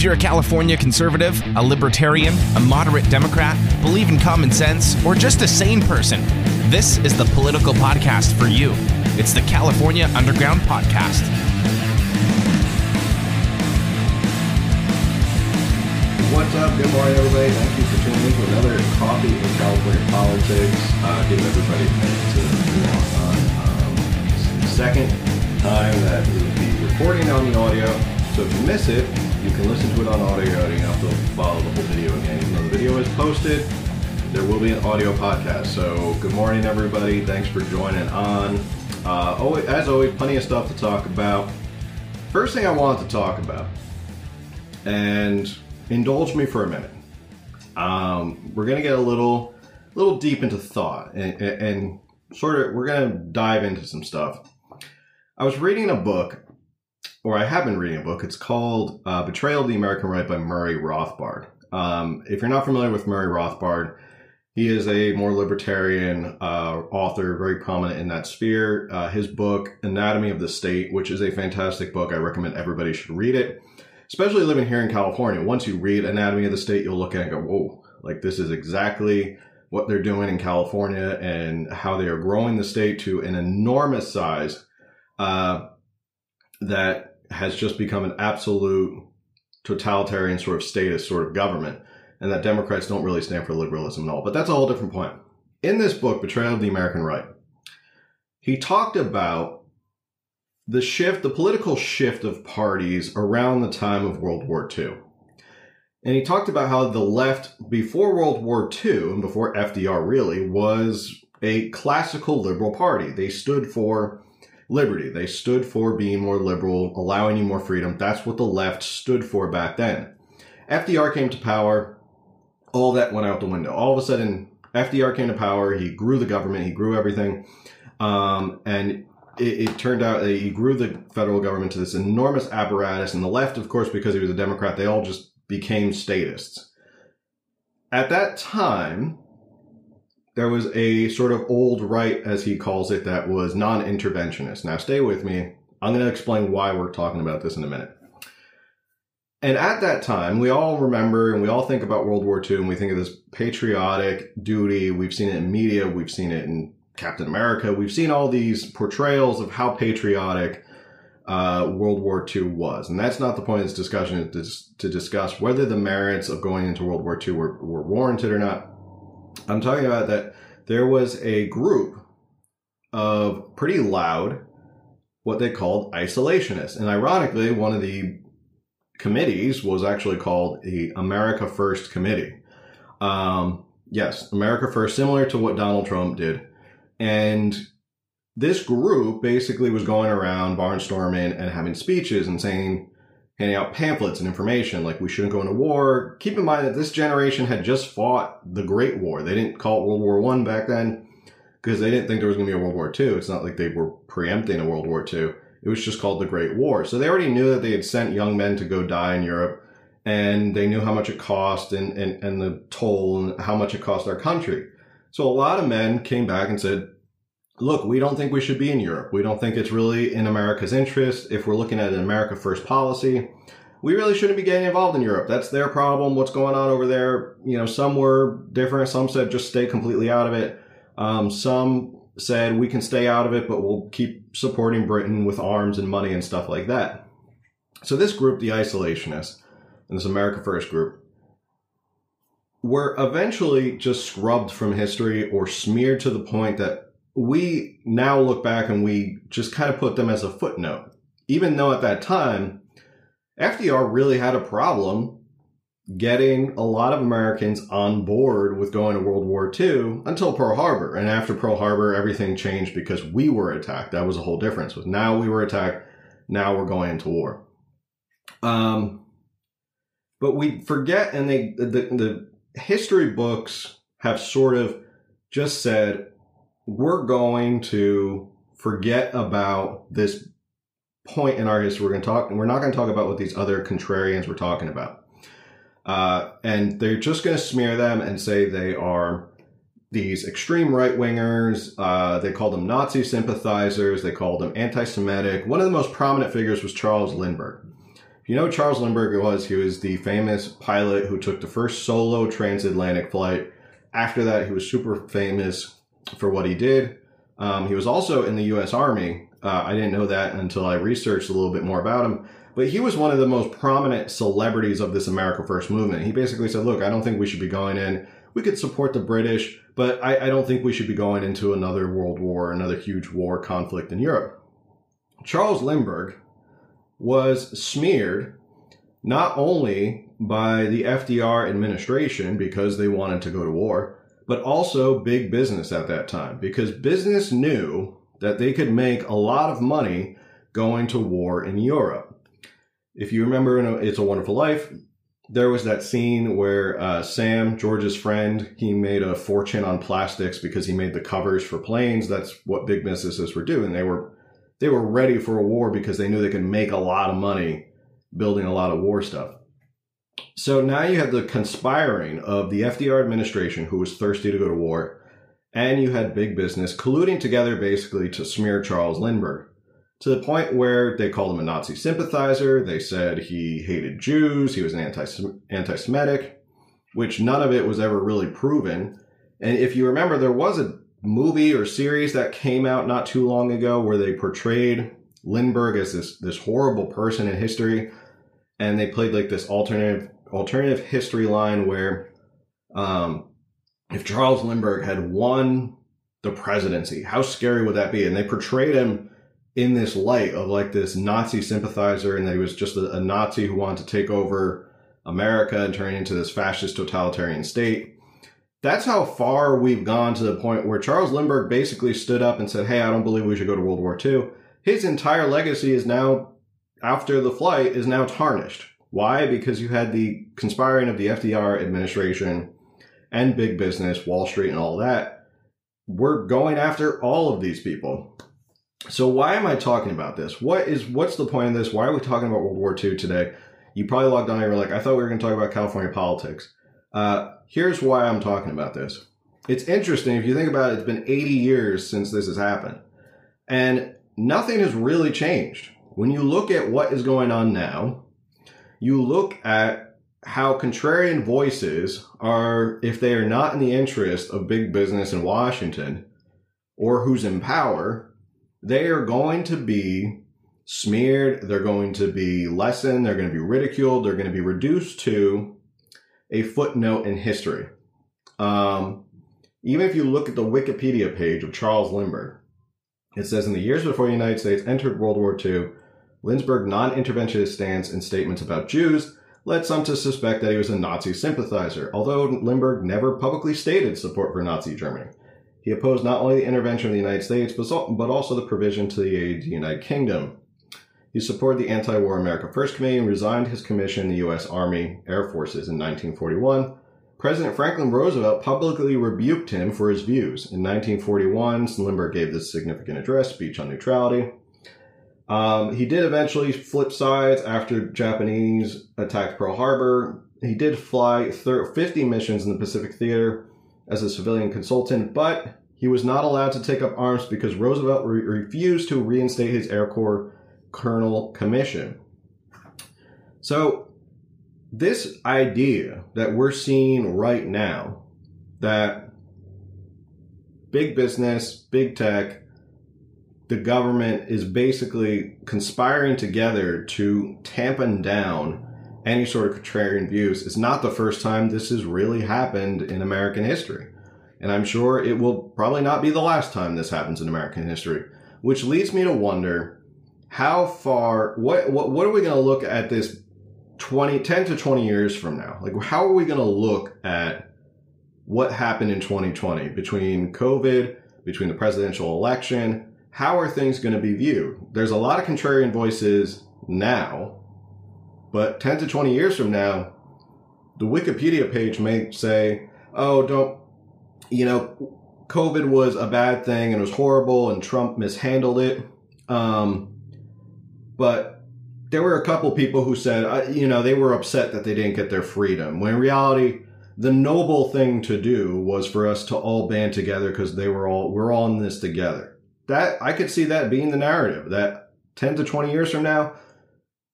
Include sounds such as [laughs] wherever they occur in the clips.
If you're a California conservative, a libertarian, a moderate Democrat, believe in common sense, or just a sane person, this is the political podcast for you. It's the California Underground Podcast. What's up? Good morning, everybody. Thank you for tuning in to another Coffee in California Politics. Uh, give everybody minute to on. Um, second time that we will be recording on the audio. So if you miss it, you can listen to it on audio. You don't have to follow the whole video again. Even though the video is posted, there will be an audio podcast. So good morning, everybody. Thanks for joining on. Uh, always, as always, plenty of stuff to talk about. First thing I want to talk about, and indulge me for a minute. Um, we're gonna get a little, little deep into thought, and, and sort of we're gonna dive into some stuff. I was reading a book, or I have been reading a book. It's called uh, "Betrayal of the American Right" by Murray Rothbard. Um, if you're not familiar with Murray Rothbard, he is a more libertarian uh, author, very prominent in that sphere. Uh, his book, Anatomy of the State, which is a fantastic book, I recommend everybody should read it especially living here in California, once you read Anatomy of the State, you'll look at it and go, whoa, like this is exactly what they're doing in California and how they are growing the state to an enormous size uh, that has just become an absolute totalitarian sort of statist sort of government. And that Democrats don't really stand for liberalism at all. But that's a whole different point. In this book, Betrayal of the American Right, he talked about the shift, the political shift of parties around the time of World War II. And he talked about how the left before World War II and before FDR really was a classical liberal party. They stood for liberty. They stood for being more liberal, allowing you more freedom. That's what the left stood for back then. FDR came to power. All that went out the window. All of a sudden, FDR came to power. He grew the government. He grew everything. Um, and it, it, turned out that he grew the federal government to this enormous apparatus. And the left, of course, because he was a Democrat, they all just became statists. At that time, there was a sort of old right, as he calls it, that was non interventionist. Now, stay with me. I'm going to explain why we're talking about this in a minute. And at that time, we all remember and we all think about World War II and we think of this patriotic duty. We've seen it in media, we've seen it in Captain America. We've seen all these portrayals of how patriotic uh, World War II was. And that's not the point of this discussion, to, to discuss whether the merits of going into World War II were, were warranted or not. I'm talking about that there was a group of pretty loud, what they called isolationists. And ironically, one of the committees was actually called the America First Committee. Um, yes, America First, similar to what Donald Trump did. And this group basically was going around barnstorming and having speeches and saying, handing out pamphlets and information like we shouldn't go into war. Keep in mind that this generation had just fought the Great War. They didn't call it World War One back then because they didn't think there was going to be a World War Two. It's not like they were preempting a World War Two. It was just called the Great War. So they already knew that they had sent young men to go die in Europe and they knew how much it cost and, and, and the toll and how much it cost our country. So a lot of men came back and said, look, we don't think we should be in Europe. We don't think it's really in America's interest. If we're looking at an America first policy, we really shouldn't be getting involved in Europe. That's their problem. What's going on over there? You know, some were different. Some said just stay completely out of it. Um, some said we can stay out of it, but we'll keep supporting Britain with arms and money and stuff like that. So this group, the isolationists, and this America First group, were eventually just scrubbed from history or smeared to the point that we now look back and we just kind of put them as a footnote. Even though at that time, FDR really had a problem getting a lot of Americans on board with going to World War II until Pearl Harbor. And after Pearl Harbor, everything changed because we were attacked. That was a whole difference. With now we were attacked. Now we're going into war. Um, but we forget, and they the, the history books have sort of just said we're going to forget about this point in our history. We're going to talk, and we're not going to talk about what these other contrarians were talking about. Uh, and they're just going to smear them and say they are these extreme right wingers. Uh, they called them Nazi sympathizers. They called them anti Semitic. One of the most prominent figures was Charles Lindbergh. If you know who Charles Lindbergh was? He was the famous pilot who took the first solo transatlantic flight. After that, he was super famous for what he did. Um, he was also in the U.S. Army. Uh, I didn't know that until I researched a little bit more about him. But he was one of the most prominent celebrities of this America First movement. He basically said, look, I don't think we should be going in. We could support the British, but I, I don't think we should be going into another world war, another huge war conflict in Europe. Charles Lindbergh was smeared not only by the FDR administration because they wanted to go to war, but also big business at that time because business knew that they could make a lot of money going to war in Europe. If you remember in It's a Wonderful Life, there was that scene where uh, Sam, George's friend, he made a fortune on plastics because he made the covers for planes. That's what big businesses were doing. They were they were ready for a war because they knew they could make a lot of money building a lot of war stuff. So now you had the conspiring of the FDR administration, who was thirsty to go to war, and you had big business colluding together basically to smear Charles Lindbergh to the point where they called him a Nazi sympathizer. They said he hated Jews, he was an anti Semitic, which none of it was ever really proven. And if you remember, there was a movie or series that came out not too long ago where they portrayed Lindbergh as this this horrible person in history, and they played like this alternative alternative history line where, um, if Charles Lindbergh had won the presidency, how scary would that be? And they portrayed him in this light of like this Nazi sympathizer and that he was just a, a Nazi who wanted to take over America and turn into this fascist totalitarian state. That's how far we've gone to the point where Charles Lindbergh basically stood up and said, Hey, I don't believe we should go to World War II. His entire legacy is now, after the flight, is now tarnished. Why? Because you had the conspiring of the FDR administration and big business, Wall Street, and all that. We're going after all of these people. So why am I talking about this? What is what's the point of this? Why are we talking about World War II today? You probably logged on and you're like, I thought we were going to talk about California politics. Uh, here's why I'm talking about this. It's interesting if you think about it. It's been 80 years since this has happened, and nothing has really changed. When you look at what is going on now, you look at how contrarian voices are, if they are not in the interest of big business in Washington or who's in power, they are going to be smeared, they're going to be lessened, they're going to be ridiculed, they're going to be reduced to a footnote in history. Um, even if you look at the Wikipedia page of Charles Lindbergh, it says in the years before the United States entered World War II, Lindbergh's non interventionist stance and statements about Jews led some to suspect that he was a Nazi sympathizer, although Lindbergh never publicly stated support for Nazi Germany. He opposed not only the intervention of the United States, but also the provision to the aid of the United Kingdom. He supported the Anti-War America First Committee and resigned his commission in the U.S. Army Air Forces in 1941. President Franklin Roosevelt publicly rebuked him for his views. In 1941, Lindbergh gave this significant address, Speech on Neutrality. Um, he did eventually flip sides after Japanese attacked Pearl Harbor. He did fly 50 missions in the Pacific Theater as a civilian consultant, but he was not allowed to take up arms because Roosevelt re- refused to reinstate his Air Corps colonel commission. So, this idea that we're seeing right now that big business, big tech, the government is basically conspiring together to tampen down any sort of contrarian views is not the first time this has really happened in American history. And I'm sure it will probably not be the last time this happens in American history, which leads me to wonder how far, what, what, what are we going to look at this 20, 10 to 20 years from now? Like, how are we going to look at what happened in 2020 between COVID, between the presidential election? How are things going to be viewed? There's a lot of contrarian voices now but 10 to 20 years from now, the Wikipedia page may say, oh, don't, you know, COVID was a bad thing and it was horrible and Trump mishandled it. Um, but there were a couple people who said, you know, they were upset that they didn't get their freedom. When in reality, the noble thing to do was for us to all band together because they were all, we're all in this together. That, I could see that being the narrative that 10 to 20 years from now,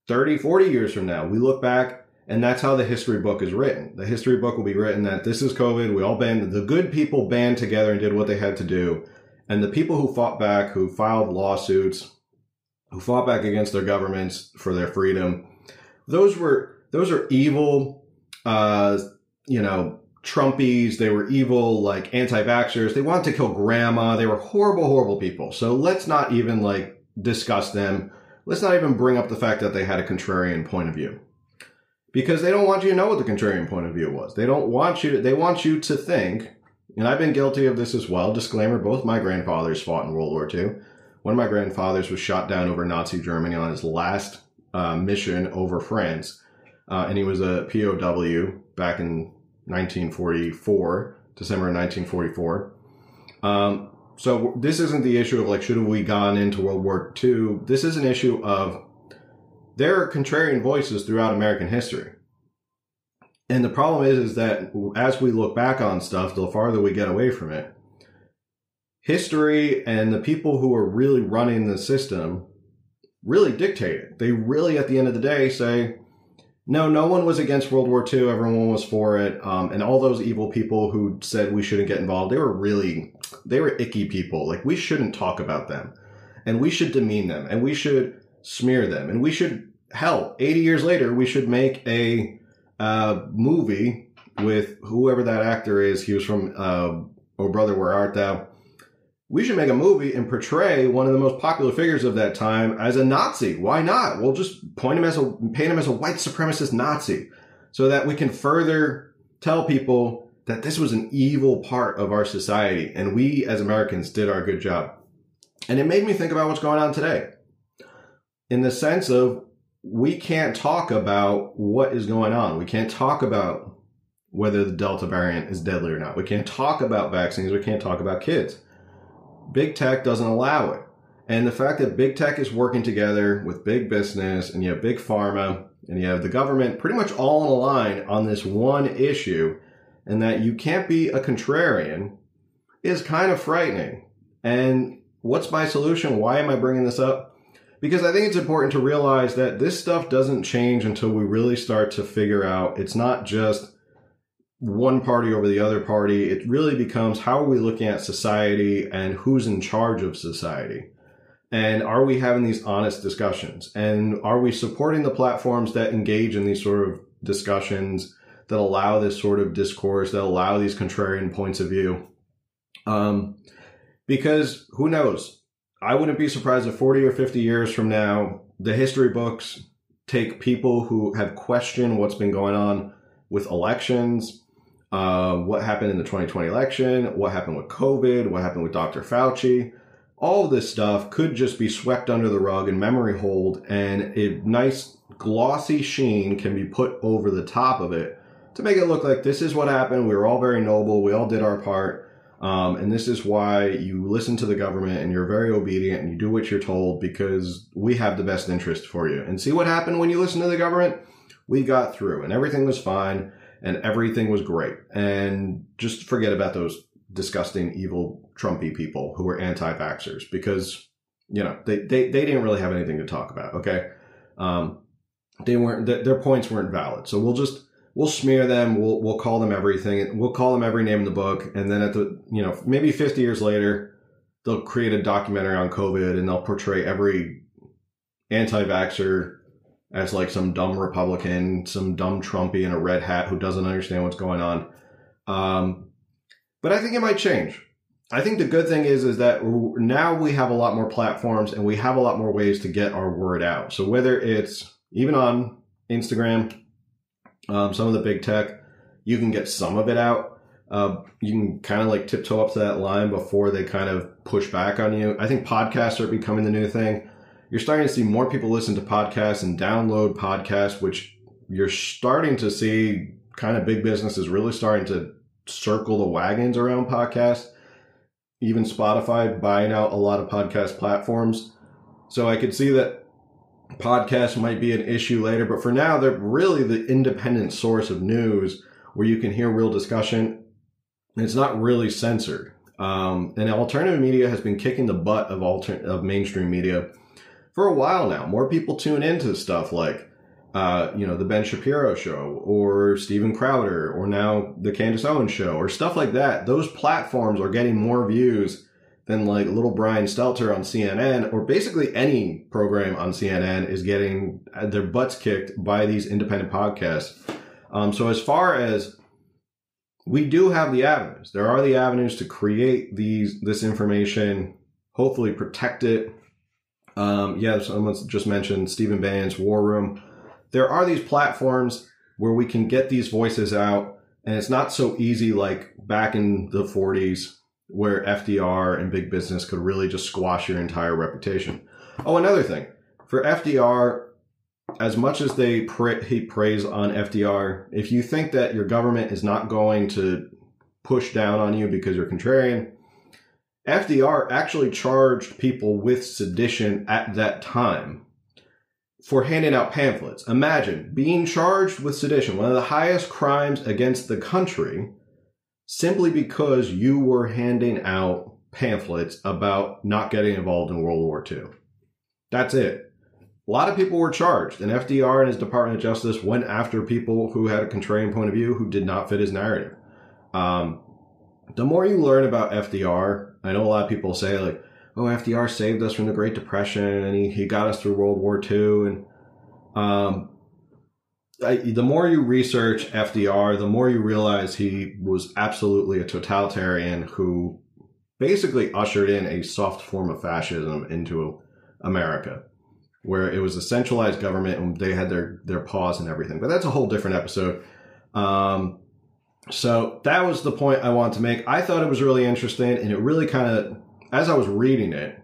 30, 40 years from now, we look back and that's how the history book is written. The history book will be written that this is COVID. We all band, the good people band together and did what they had to do. And the people who fought back, who filed lawsuits, who fought back against their governments for their freedom, those were, those are evil, uh, you know, Trumpies. They were evil, like anti-vaxxers. They wanted to kill grandma. They were horrible, horrible people. So let's not even like discuss them. Let's not even bring up the fact that they had a contrarian point of view. Because they don't want you to know what the contrarian point of view was. They don't want you to, they want you to think, and I've been guilty of this as well. Disclaimer, both my grandfathers fought in World War II. One of my grandfathers was shot down over Nazi Germany on his last uh, mission over France. Uh, and he was a POW back in 1944, December 1944. Um, so this isn't the issue of like, should have we gone into World War II? This is an issue of there are contrarian voices throughout American history. And the problem is, is that as we look back on stuff, the farther we get away from it, history and the people who are really running the system really dictate it. They really, at the end of the day, say, no, no one was against World War II. Everyone was for it. Um, and all those evil people who said we shouldn't get involved, they were really, they were icky people. Like we shouldn't talk about them and we should demean them and we should smear them and we should, hell, 80 years later, we should make a, uh, movie with whoever that actor is. He was from, uh, Oh Brother, Where Art Thou? We should make a movie and portray one of the most popular figures of that time as a Nazi. Why not? We'll just point him as a, paint him as a white supremacist Nazi so that we can further tell people that this was an evil part of our society and we as Americans did our good job. And it made me think about what's going on today in the sense of we can't talk about what is going on. We can't talk about whether the Delta variant is deadly or not. We can't talk about vaccines. We can't talk about kids big tech doesn't allow it. And the fact that big tech is working together with big business and you have big pharma and you have the government pretty much all in a line on this one issue and that you can't be a contrarian is kind of frightening. And what's my solution? Why am I bringing this up? Because I think it's important to realize that this stuff doesn't change until we really start to figure out it's not just one party over the other party. It really becomes how are we looking at society and who's in charge of society? And are we having these honest discussions? And are we supporting the platforms that engage in these sort of discussions that allow this sort of discourse, that allow these contrarian points of view? Um, because who knows? I wouldn't be surprised if 40 or 50 years from now, the history books take people who have questioned what's been going on with elections, uh, what happened in the 2020 election, what happened with COVID, what happened with Dr. Fauci. All of this stuff could just be swept under the rug and memory hold, and a nice glossy sheen can be put over the top of it to make it look like this is what happened. We were all very noble. We all did our part. Um, and this is why you listen to the government and you're very obedient and you do what you're told because we have the best interest for you. And see what happened when you listen to the government? We got through and everything was fine and everything was great. And just forget about those disgusting, evil, Trumpy people who were anti-vaxxers because, you know, they, they, they didn't really have anything to talk about. Okay. Um, they weren't, th- their points weren't valid. So we'll just, we'll smear them. We'll, we'll call them everything. We'll call them every name in the book. And then at the, you know, maybe 50 years later, they'll create a documentary on COVID and they'll portray every anti-vaxxer as like some dumb Republican, some dumb Trumpy in a red hat who doesn't understand what's going on. Um, but I think it might change. I think the good thing is is that now we have a lot more platforms and we have a lot more ways to get our word out. So whether it's even on Instagram, um, some of the big tech, you can get some of it out. Uh, you can kind of like tiptoe up to that line before they kind of push back on you. I think podcasts are becoming the new thing you're starting to see more people listen to podcasts and download podcasts, which you're starting to see kind of big businesses really starting to circle the wagons around podcasts. Even Spotify buying out a lot of podcast platforms. So I could see that podcasts might be an issue later, but for now, they're really the independent source of news where you can hear real discussion. It's not really censored. Um, and alternative media has been kicking the butt of alter- of mainstream media for a while now. More people tune into stuff like, uh, you know, the Ben Shapiro show or Steven Crowder or now the Candace Owens show or stuff like that. Those platforms are getting more views than like little Brian Stelter on CNN or basically any program on CNN is getting their butts kicked by these independent podcasts. Um, so as far as we do have the avenues, there are the avenues to create these this information, hopefully protect it. Um, yeah, someone just mentioned Stephen Bannon's War Room. There are these platforms where we can get these voices out, and it's not so easy like back in the 40s where FDR and big business could really just squash your entire reputation. Oh, another thing for FDR, as much as they pra- heap praise on FDR, if you think that your government is not going to push down on you because you're contrarian, FDR actually charged people with sedition at that time for handing out pamphlets. Imagine being charged with sedition, one of the highest crimes against the country simply because you were handing out pamphlets about not getting involved in World War II. That's it. A lot of people were charged, and FDR and his Department of Justice went after people who had a contrarian point of view who did not fit his narrative. Um, the more you learn about FDR, I know a lot of people say, like, oh, FDR saved us from the Great Depression and he, he got us through World War II. And um, I, the more you research FDR, the more you realize he was absolutely a totalitarian who basically ushered in a soft form of fascism into America, where it was a centralized government and they had their their paws and everything. But that's a whole different episode. Um, so that was the point I wanted to make. I thought it was really interesting, and it really kind of, as I was reading it,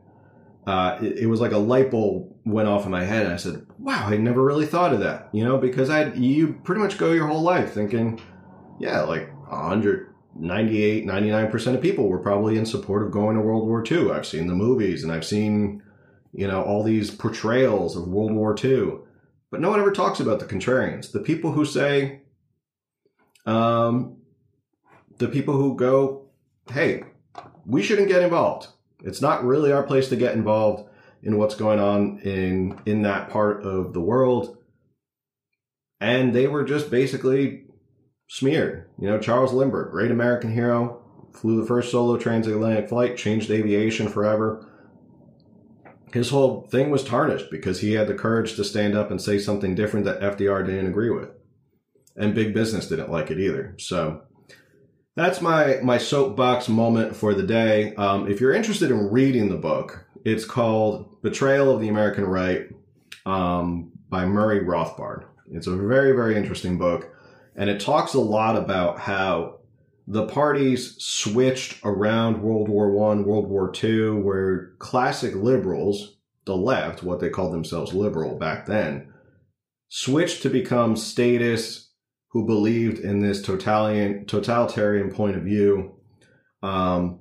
uh, it, it, was like a light bulb went off in my head. I said, wow, I never really thought of that, you know, because I, you pretty much go your whole life thinking, yeah, like 198, 99% of people were probably in support of going to World War II. I've seen the movies and I've seen, you know, all these portrayals of World War II. But no one ever talks about the contrarians, the people who say, um, the people who go, hey, we shouldn't get involved it's not really our place to get involved in what's going on in in that part of the world. And they were just basically smeared. You know, Charles Lindbergh, great American hero, flew the first solo transatlantic flight, changed aviation forever. His whole thing was tarnished because he had the courage to stand up and say something different that FDR didn't agree with. And big business didn't like it either. So that's my my soapbox moment for the day. Um, if you're interested in reading the book, it's called Betrayal of the American Right um, by Murray Rothbard. It's a very very interesting book, and it talks a lot about how the parties switched around World War One, World War Two, where classic liberals, the left, what they called themselves liberal back then, switched to become statists who believed in this totalitarian totalitarian point of view. Um,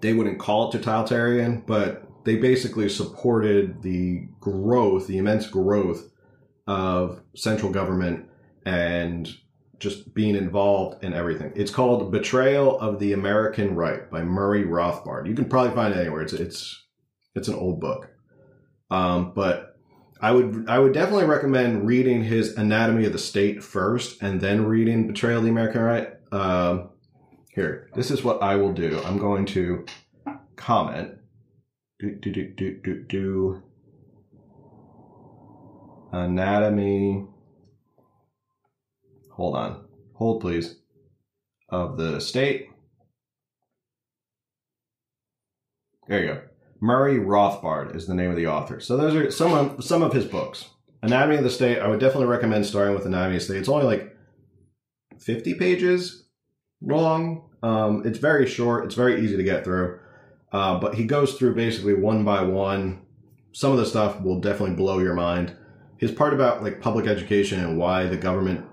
they wouldn't call it totalitarian, but they basically supported the growth, the immense growth of central government and just being involved in everything. It's called Betrayal of the American Right by Murray Rothbard. You can probably find it anywhere. It's it's it's an old book. Um, but I would I would definitely recommend reading his Anatomy of the State first, and then reading Betrayal of the American Right. Um, here, this is what I will do. I'm going to comment. Do do do do do do. Anatomy. Hold on. Hold please. Of the state. There you go. Murray Rothbard is the name of the author. So those are some of some of his books. Anatomy of the State. I would definitely recommend starting with Anatomy of the State. It's only like fifty pages long. Um, it's very short. It's very easy to get through. Uh, but he goes through basically one by one. Some of the stuff will definitely blow your mind. His part about like public education and why the government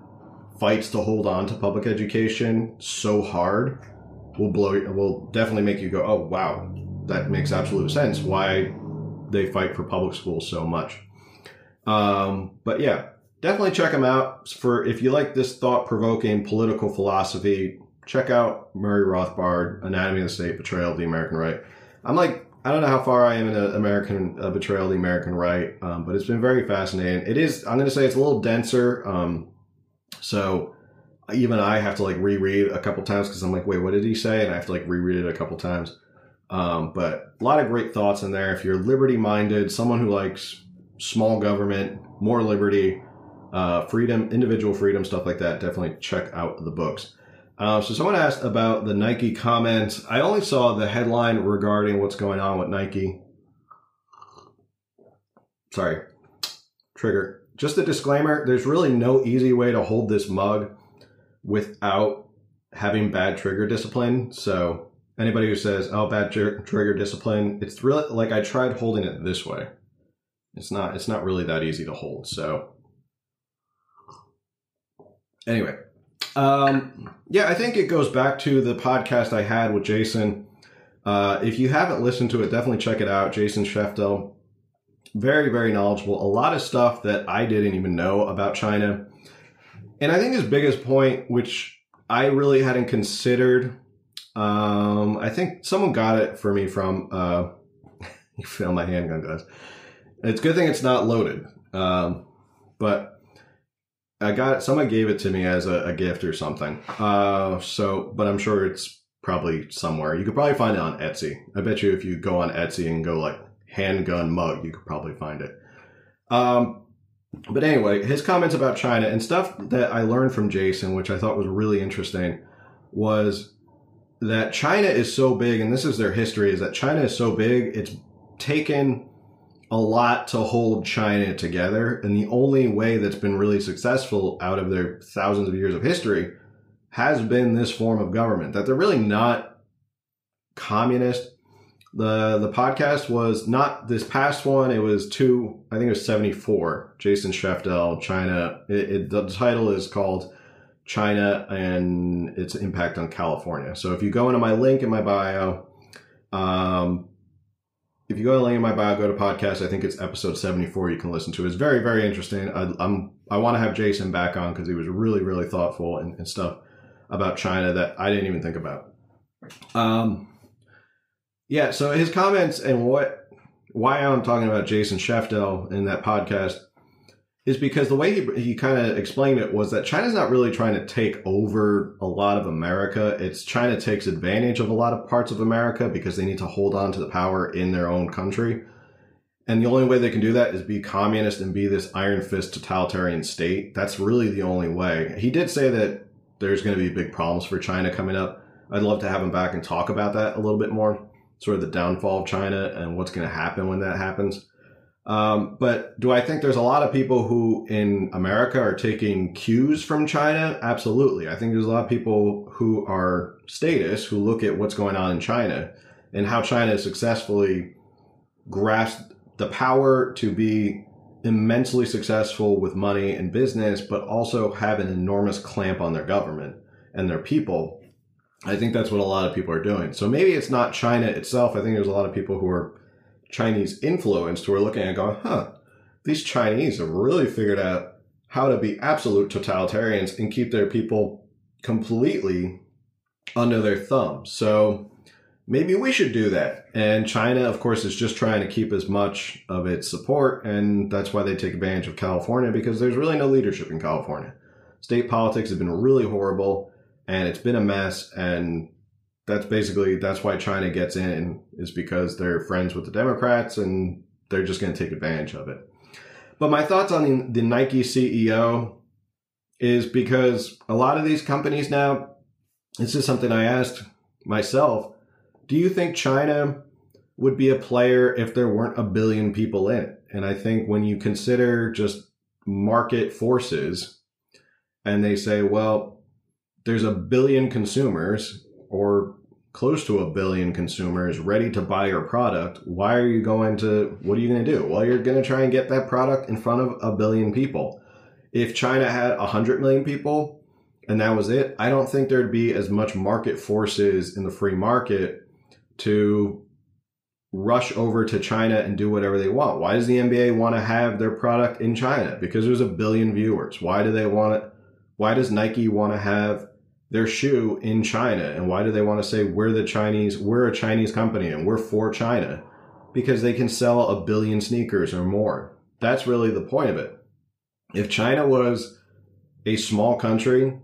fights to hold on to public education so hard will blow will definitely make you go, oh wow, that makes absolute sense why they fight for public schools so much. Um, but yeah, definitely check them out. For if you like this thought provoking political philosophy, check out Murray Rothbard, Anatomy of the State, Betrayal of the American Right. I'm like I don't know how far I am in the American uh, betrayal of the American right, um, but it's been very fascinating. It is. I'm going to say it's a little denser. Um, so even I have to like reread a couple times because I'm like, wait, what did he say? And I have to like reread it a couple times. Um, but a lot of great thoughts in there. If you're liberty minded, someone who likes small government, more liberty, uh, freedom, individual freedom, stuff like that, definitely check out the books. Uh, so someone asked about the Nike comments. I only saw the headline regarding what's going on with Nike. Sorry, trigger. Just a disclaimer: there's really no easy way to hold this mug without having bad trigger discipline. So anybody who says, "Oh, bad tr- trigger discipline," it's really like I tried holding it this way. It's not. It's not really that easy to hold. So anyway, um, yeah, I think it goes back to the podcast I had with Jason. Uh, if you haven't listened to it, definitely check it out. Jason Sheftel, very very knowledgeable. A lot of stuff that I didn't even know about China. And I think his biggest point, which I really hadn't considered, um, I think someone got it for me from. Uh, [laughs] you feel my handgun, guys. It's good thing it's not loaded. Um, but I got it. Someone gave it to me as a, a gift or something. Uh, so, but I'm sure it's probably somewhere. You could probably find it on Etsy. I bet you if you go on Etsy and go like handgun mug, you could probably find it. Um, but anyway, his comments about China and stuff that I learned from Jason, which I thought was really interesting, was that China is so big, and this is their history, is that China is so big, it's taken a lot to hold China together. And the only way that's been really successful out of their thousands of years of history has been this form of government, that they're really not communist the the podcast was not this past one. It was two. I think it was seventy four. Jason Sheftel, China. It, it, the title is called China and its impact on California. So if you go into my link in my bio, um, if you go to the link in my bio, go to podcast. I think it's episode seventy four. You can listen to. It's very very interesting. I, I'm I want to have Jason back on because he was really really thoughtful and, and stuff about China that I didn't even think about. Um, yeah, so his comments and what why I'm talking about Jason Sheftel in that podcast is because the way he, he kind of explained it was that China's not really trying to take over a lot of America. It's China takes advantage of a lot of parts of America because they need to hold on to the power in their own country. And the only way they can do that is be communist and be this iron fist totalitarian state. That's really the only way. He did say that there's going to be big problems for China coming up. I'd love to have him back and talk about that a little bit more sort of the downfall of China and what's going to happen when that happens. Um, but do I think there's a lot of people who in America are taking cues from China? Absolutely. I think there's a lot of people who are statists who look at what's going on in China and how China successfully grasped the power to be immensely successful with money and business, but also have an enormous clamp on their government and their people I think that's what a lot of people are doing. So maybe it's not China itself. I think there's a lot of people who are Chinese influenced who are looking and going, huh, these Chinese have really figured out how to be absolute totalitarians and keep their people completely under their thumb. So maybe we should do that. And China, of course, is just trying to keep as much of its support. And that's why they take advantage of California because there's really no leadership in California. State politics have been really horrible and it's been a mess. And that's basically that's why China gets in is because they're friends with the Democrats and they're just going to take advantage of it. But my thoughts on the, the Nike CEO is because a lot of these companies now, this is something I asked myself. Do you think China would be a player if there weren't a billion people in it? And I think when you consider just market forces and they say, well, there's a billion consumers or close to a billion consumers ready to buy your product, why are you going to, what are you going to do? Well, you're going to try and get that product in front of a billion people. If China had 100 million people and that was it, I don't think there'd be as much market forces in the free market to rush over to China and do whatever they want. Why does the NBA want to have their product in China? Because there's a billion viewers. Why do they want it? Why does Nike want to have their shoe in China. And why do they want to say we're the Chinese, we're a Chinese company and we're for China? because they can sell a billion sneakers or more. That's really the point of it. If China was a small country,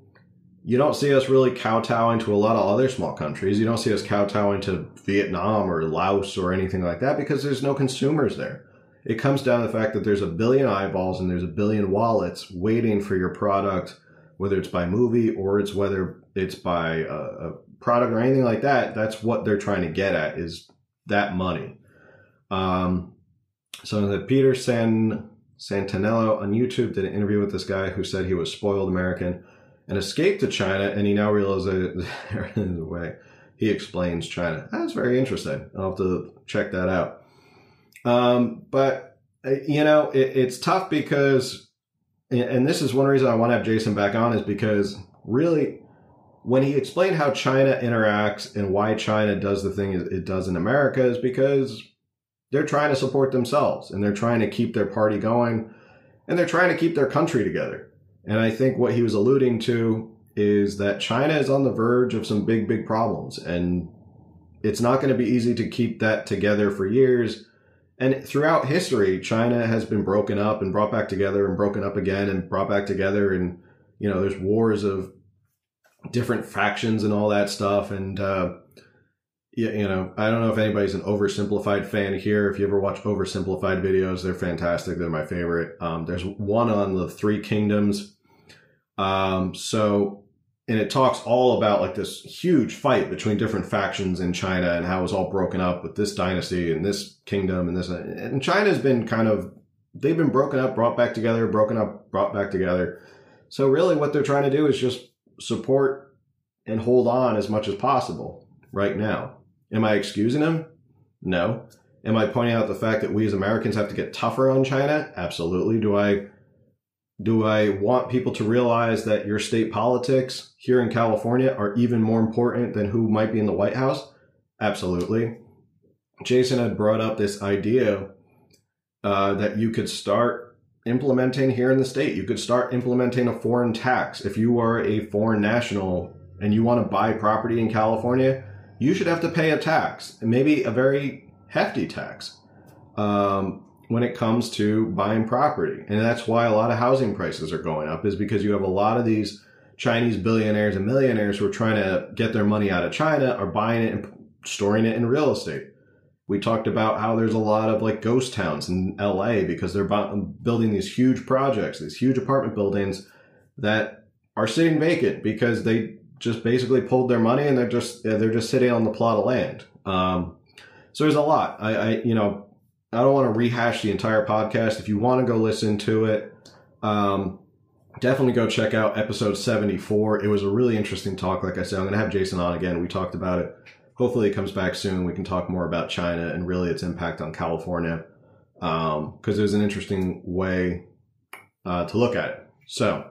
you don't see us really kowtowing to a lot of other small countries. You don't see us kowtowing to Vietnam or Laos or anything like that because there's no consumers there. It comes down to the fact that there's a billion eyeballs and there's a billion wallets waiting for your product, whether it's by movie or it's whether it's by a, a product or anything like that. That's what they're trying to get at is that money. Um, so the Peter San Santenello on YouTube did an interview with this guy who said he was spoiled American and escaped to China, and he now realizes [laughs] in the way he explains China. That's very interesting. I'll have to check that out. Um, but uh, you know, it, it's tough because, and this is one reason I want to have Jason back on is because really, when he explained how China interacts and why China does the thing it does in America is because they're trying to support themselves and they're trying to keep their party going and they're trying to keep their country together. And I think what he was alluding to is that China is on the verge of some big, big problems. And it's not going to be easy to keep that together for years. And throughout history, China has been broken up and brought back together and broken up again and brought back together. And, you know, there's wars of different factions and all that stuff. And, uh, yeah, you know, I don't know if anybody's an oversimplified fan here. If you ever watch oversimplified videos, they're fantastic. They're my favorite. Um, there's one on the Three Kingdoms. Um, so, and it talks all about like this huge fight between different factions in China and how it was all broken up with this dynasty and this kingdom and this. And China's been kind of, they've been broken up, brought back together, broken up, brought back together. So, really, what they're trying to do is just support and hold on as much as possible right now. Am I excusing them? No. Am I pointing out the fact that we as Americans have to get tougher on China? Absolutely. Do I do I want people to realize that your state politics here in California are even more important than who might be in the White House? Absolutely. Jason had brought up this idea uh, that you could start implementing here in the state. You could start implementing a foreign tax. If you are a foreign national and you want to buy property in California, you should have to pay a tax, maybe a very hefty tax, um, when it comes to buying property. And that's why a lot of housing prices are going up, is because you have a lot of these Chinese billionaires and millionaires who are trying to get their money out of China are buying it and storing it in real estate. We talked about how there's a lot of like ghost towns in LA because they're building these huge projects, these huge apartment buildings that are sitting vacant because they just basically pulled their money and they're just they're just sitting on the plot of land. Um, so there's a lot. I, I you know I don't want to rehash the entire podcast. If you want to go listen to it, um, definitely go check out episode 74. It was a really interesting talk. Like I said, I'm going to have Jason on again. We talked about it. Hopefully, it comes back soon. We can talk more about China and really its impact on California because um, was an interesting way uh, to look at it. So,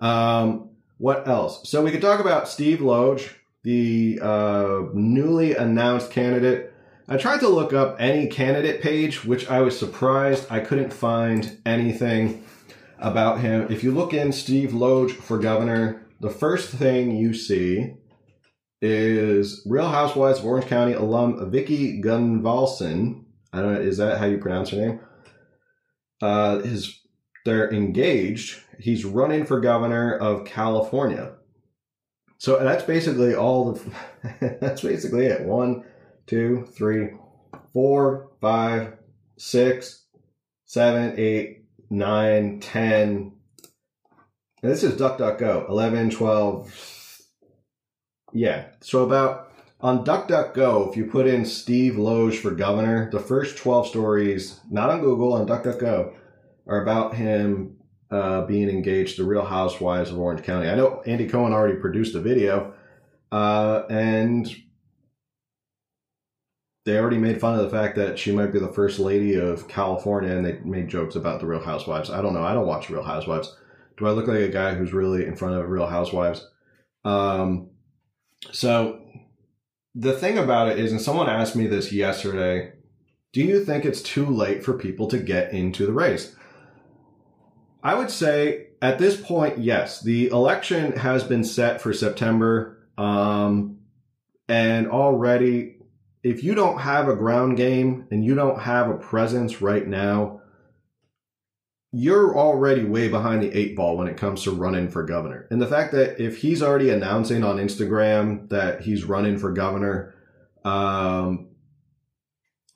um, what else? So we could talk about Steve Lodge, the uh, newly announced candidate. I tried to look up any candidate page, which I was surprised I couldn't find anything about him. If you look in Steve Lodge for governor, the first thing you see is Real Housewives of Orange County alum Vicki Gunvalson. I don't know, is that how you pronounce her name? Uh, his they're engaged. He's running for governor of California. So that's basically all the, [laughs] that's basically it. One, two, three, four, five, six, seven, eight, nine, ten. And this is DuckDuckGo. 11, 12. Yeah. So about on DuckDuckGo, if you put in Steve Lodge for governor, the first 12 stories, not on Google, on DuckDuckGo, are about him uh, being engaged to Real Housewives of Orange County. I know Andy Cohen already produced a video, uh, and they already made fun of the fact that she might be the first lady of California, and they made jokes about the Real Housewives. I don't know. I don't watch Real Housewives. Do I look like a guy who's really in front of Real Housewives? Um, so the thing about it is, and someone asked me this yesterday. Do you think it's too late for people to get into the race? I would say at this point, yes, the election has been set for September. Um, and already if you don't have a ground game and you don't have a presence right now, you're already way behind the eight ball when it comes to running for governor. And the fact that if he's already announcing on Instagram that he's running for governor, um,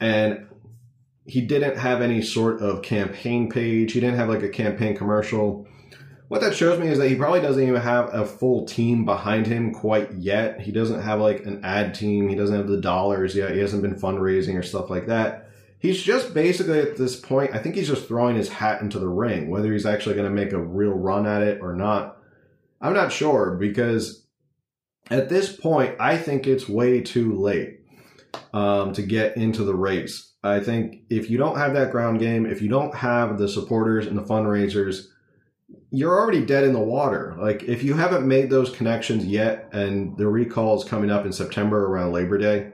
and he didn't have any sort of campaign page, he didn't have like a campaign commercial. What that shows me is that he probably doesn't even have a full team behind him quite yet. He doesn't have like an ad team. He doesn't have the dollars yet. He hasn't been fundraising or stuff like that he's just basically at this point, I think he's just throwing his hat into the ring. Whether he's actually going to make a real run at it or not, I'm not sure because at this point, I think it's way too late um, to get into the race. I think if you don't have that ground game, if you don't have the supporters and the fundraisers, you're already dead in the water. Like if you haven't made those connections yet, and the recall is coming up in September around Labor Day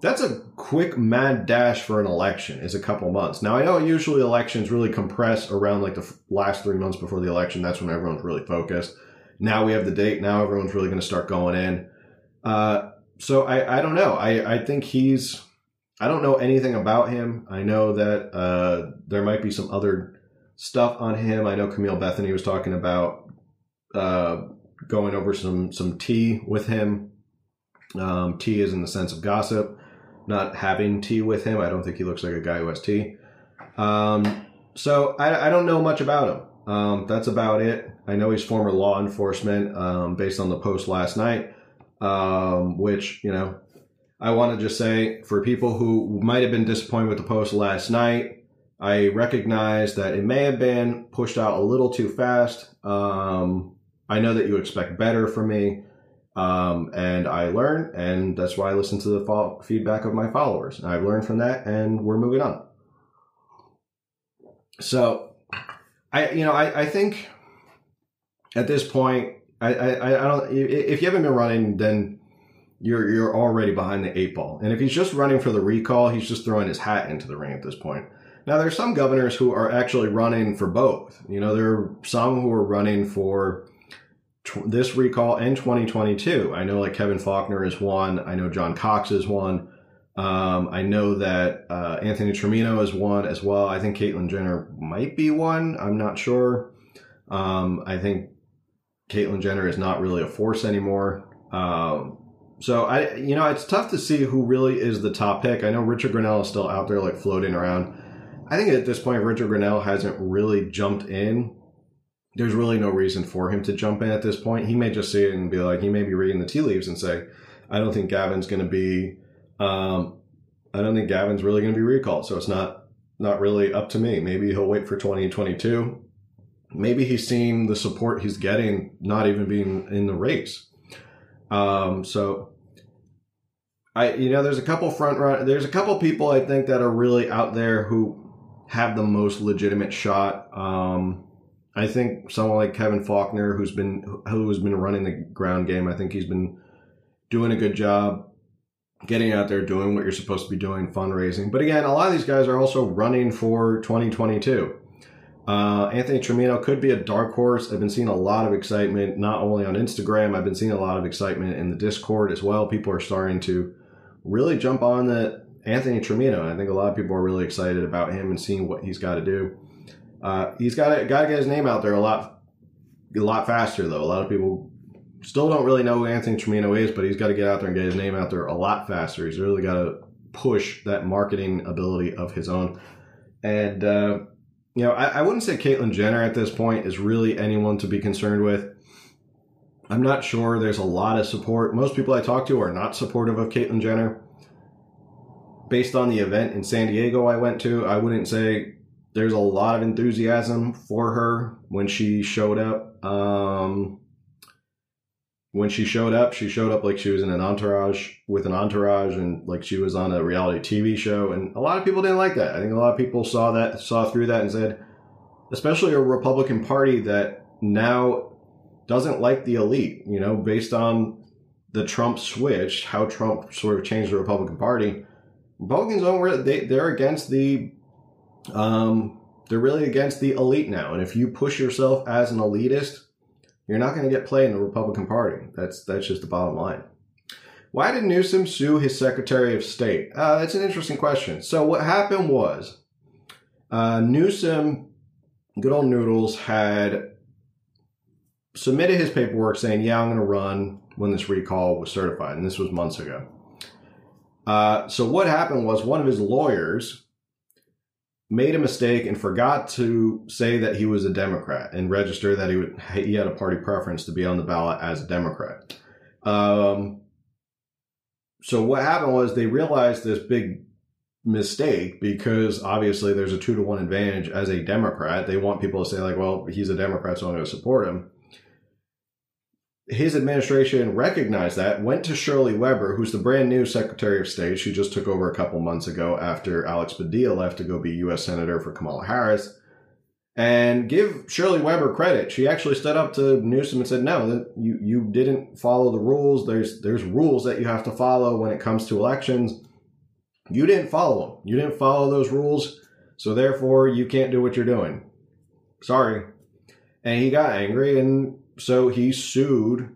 that's a quick mad dash for an election is a couple months. Now i know usually elections really compress around like the last three months before the election. That's when everyone's really focused. Now we have the date. Now everyone's really going to start going in. Uh, so I, I don't know. I, I think he's i don't know anything about him. I know that uh, there might be some other stuff on him i know camille bethany was talking about uh, going over some some tea with him um, tea is in the sense of gossip not having tea with him. I don't think he looks like a guy who has tea. Um, so I, I, don't know much about him. Um, that's about it. I know he's former law enforcement um, based on the post last night, um, which, you know, I want to just say for people who might have been disappointed with the post last night, I recognize that it may have been pushed out a little too fast. Um, I know that you expect better from me. Um, and I learn, and that's why I listen to the fo- feedback of my followers. And I've learned from that, and we're moving on. So, I you know I, I think at this point I, I I don't if you haven't been running then you're you're already behind the eight ball. And if he's just running for the recall, he's just throwing his hat into the ring at this point. Now there's some governors who are actually running for both. You know, there are some who are running for this recall and 2022. I know like Kevin Faulconer is one. I know John Cox is one. Um, I know that uh, Anthony Trimino is one as well. I think Caitlyn Jenner might be one. I'm not sure. Um, I think Caitlyn Jenner is not really a force anymore. Um, so I, you know, it's tough to see who really is the top pick. I know Richard Grenell is still out there like floating around. I think at this point, Richard Grenell hasn't really jumped in there's really no reason for him to jump in at this point. He may just see it and be like, he may be reading the tea leaves and say, I don't think Gavin's going to be, um, I don't think Gavin's really going to be recalled. So it's not, not really up to me. Maybe he'll wait for 2022. Maybe he's seeing the support he's getting, not even being in the race. Um, so I, you know, there's a couple front run, there's a couple people I think that are really out there who have the most legitimate shot. Um, I think someone like Kevin Faulconer, who's been who has been running the ground game, I think he's been doing a good job getting out there, doing what you're supposed to be doing, fundraising. But again, a lot of these guys are also running for 2022. Uh, Anthony Trimino could be a dark horse. I've been seeing a lot of excitement, not only on Instagram, I've been seeing a lot of excitement in the Discord as well. People are starting to really jump on the Anthony Trimino. I think a lot of people are really excited about him and seeing what he's got to do. Uh, he's got to got to get his name out there a lot, a lot faster though. A lot of people still don't really know who Anthony Trimino is, but he's got to get out there and get his name out there a lot faster. He's really got to push that marketing ability of his own. And uh, you know, I, I wouldn't say Caitlyn Jenner at this point is really anyone to be concerned with. I'm not sure there's a lot of support. Most people I talk to are not supportive of Caitlyn Jenner. Based on the event in San Diego I went to, I wouldn't say there's a lot of enthusiasm for her when she showed up. Um, when she showed up, she showed up like she was in an entourage with an entourage and like she was on a reality TV show. And a lot of people didn't like that. I think a lot of people saw that, saw through that and said, especially a Republican Party that now doesn't like the elite, you know, based on the Trump switch, how Trump sort of changed the Republican Party. Republicans don't, they, they're against the um, they're really against the elite now. And if you push yourself as an elitist, you're not going to get play in the Republican Party. That's that's just the bottom line. Why did Newsom sue his Secretary of State? Uh, that's an interesting question. So what happened was uh, Newsom, good old Noodles, had submitted his paperwork saying, "Yeah, I'm going to run when this recall was certified," and this was months ago. Uh, so what happened was one of his lawyers made a mistake and forgot to say that he was a Democrat and register that he would he had a party preference to be on the ballot as a Democrat. Um, so what happened was they realized this big mistake because obviously there's a two to one advantage as a Democrat. They want people to say like, well, he's a Democrat, so I'm going to support him his administration recognized that, went to Shirley Weber, who's the brand new Secretary of State. She just took over a couple months ago after Alex Padilla left to go be U.S. Senator for Kamala Harris. And give Shirley Weber credit. She actually stood up to Newsom and said, "No, you you didn't follow the rules. There's there's rules that you have to follow when it comes to elections. You didn't follow them. You didn't follow those rules, so therefore you can't do what you're doing. Sorry." And he got angry and so he sued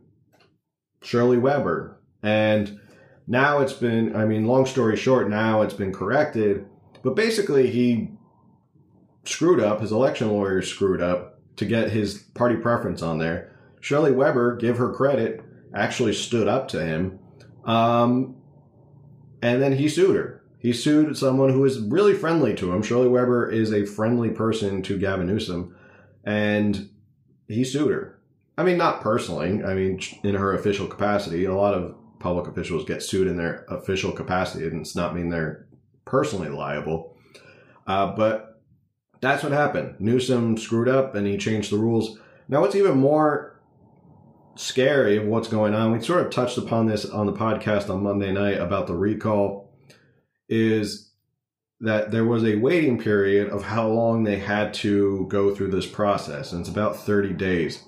Shirley Weber. And now it's been, I mean, long story short, now it's been corrected. But basically, he screwed up, his election lawyer screwed up to get his party preference on there. Shirley Weber, give her credit, actually stood up to him. Um, and then he sued her. He sued someone who is really friendly to him. Shirley Weber is a friendly person to Gavin Newsom. And he sued her. I mean, not personally. I mean, in her official capacity. A lot of public officials get sued in their official capacity, and it's not mean they're personally liable. Uh, but that's what happened. Newsom screwed up, and he changed the rules. Now, what's even more scary of what's going on, we sort of touched upon this on the podcast on Monday night about the recall, is that there was a waiting period of how long they had to go through this process, and it's about 30 days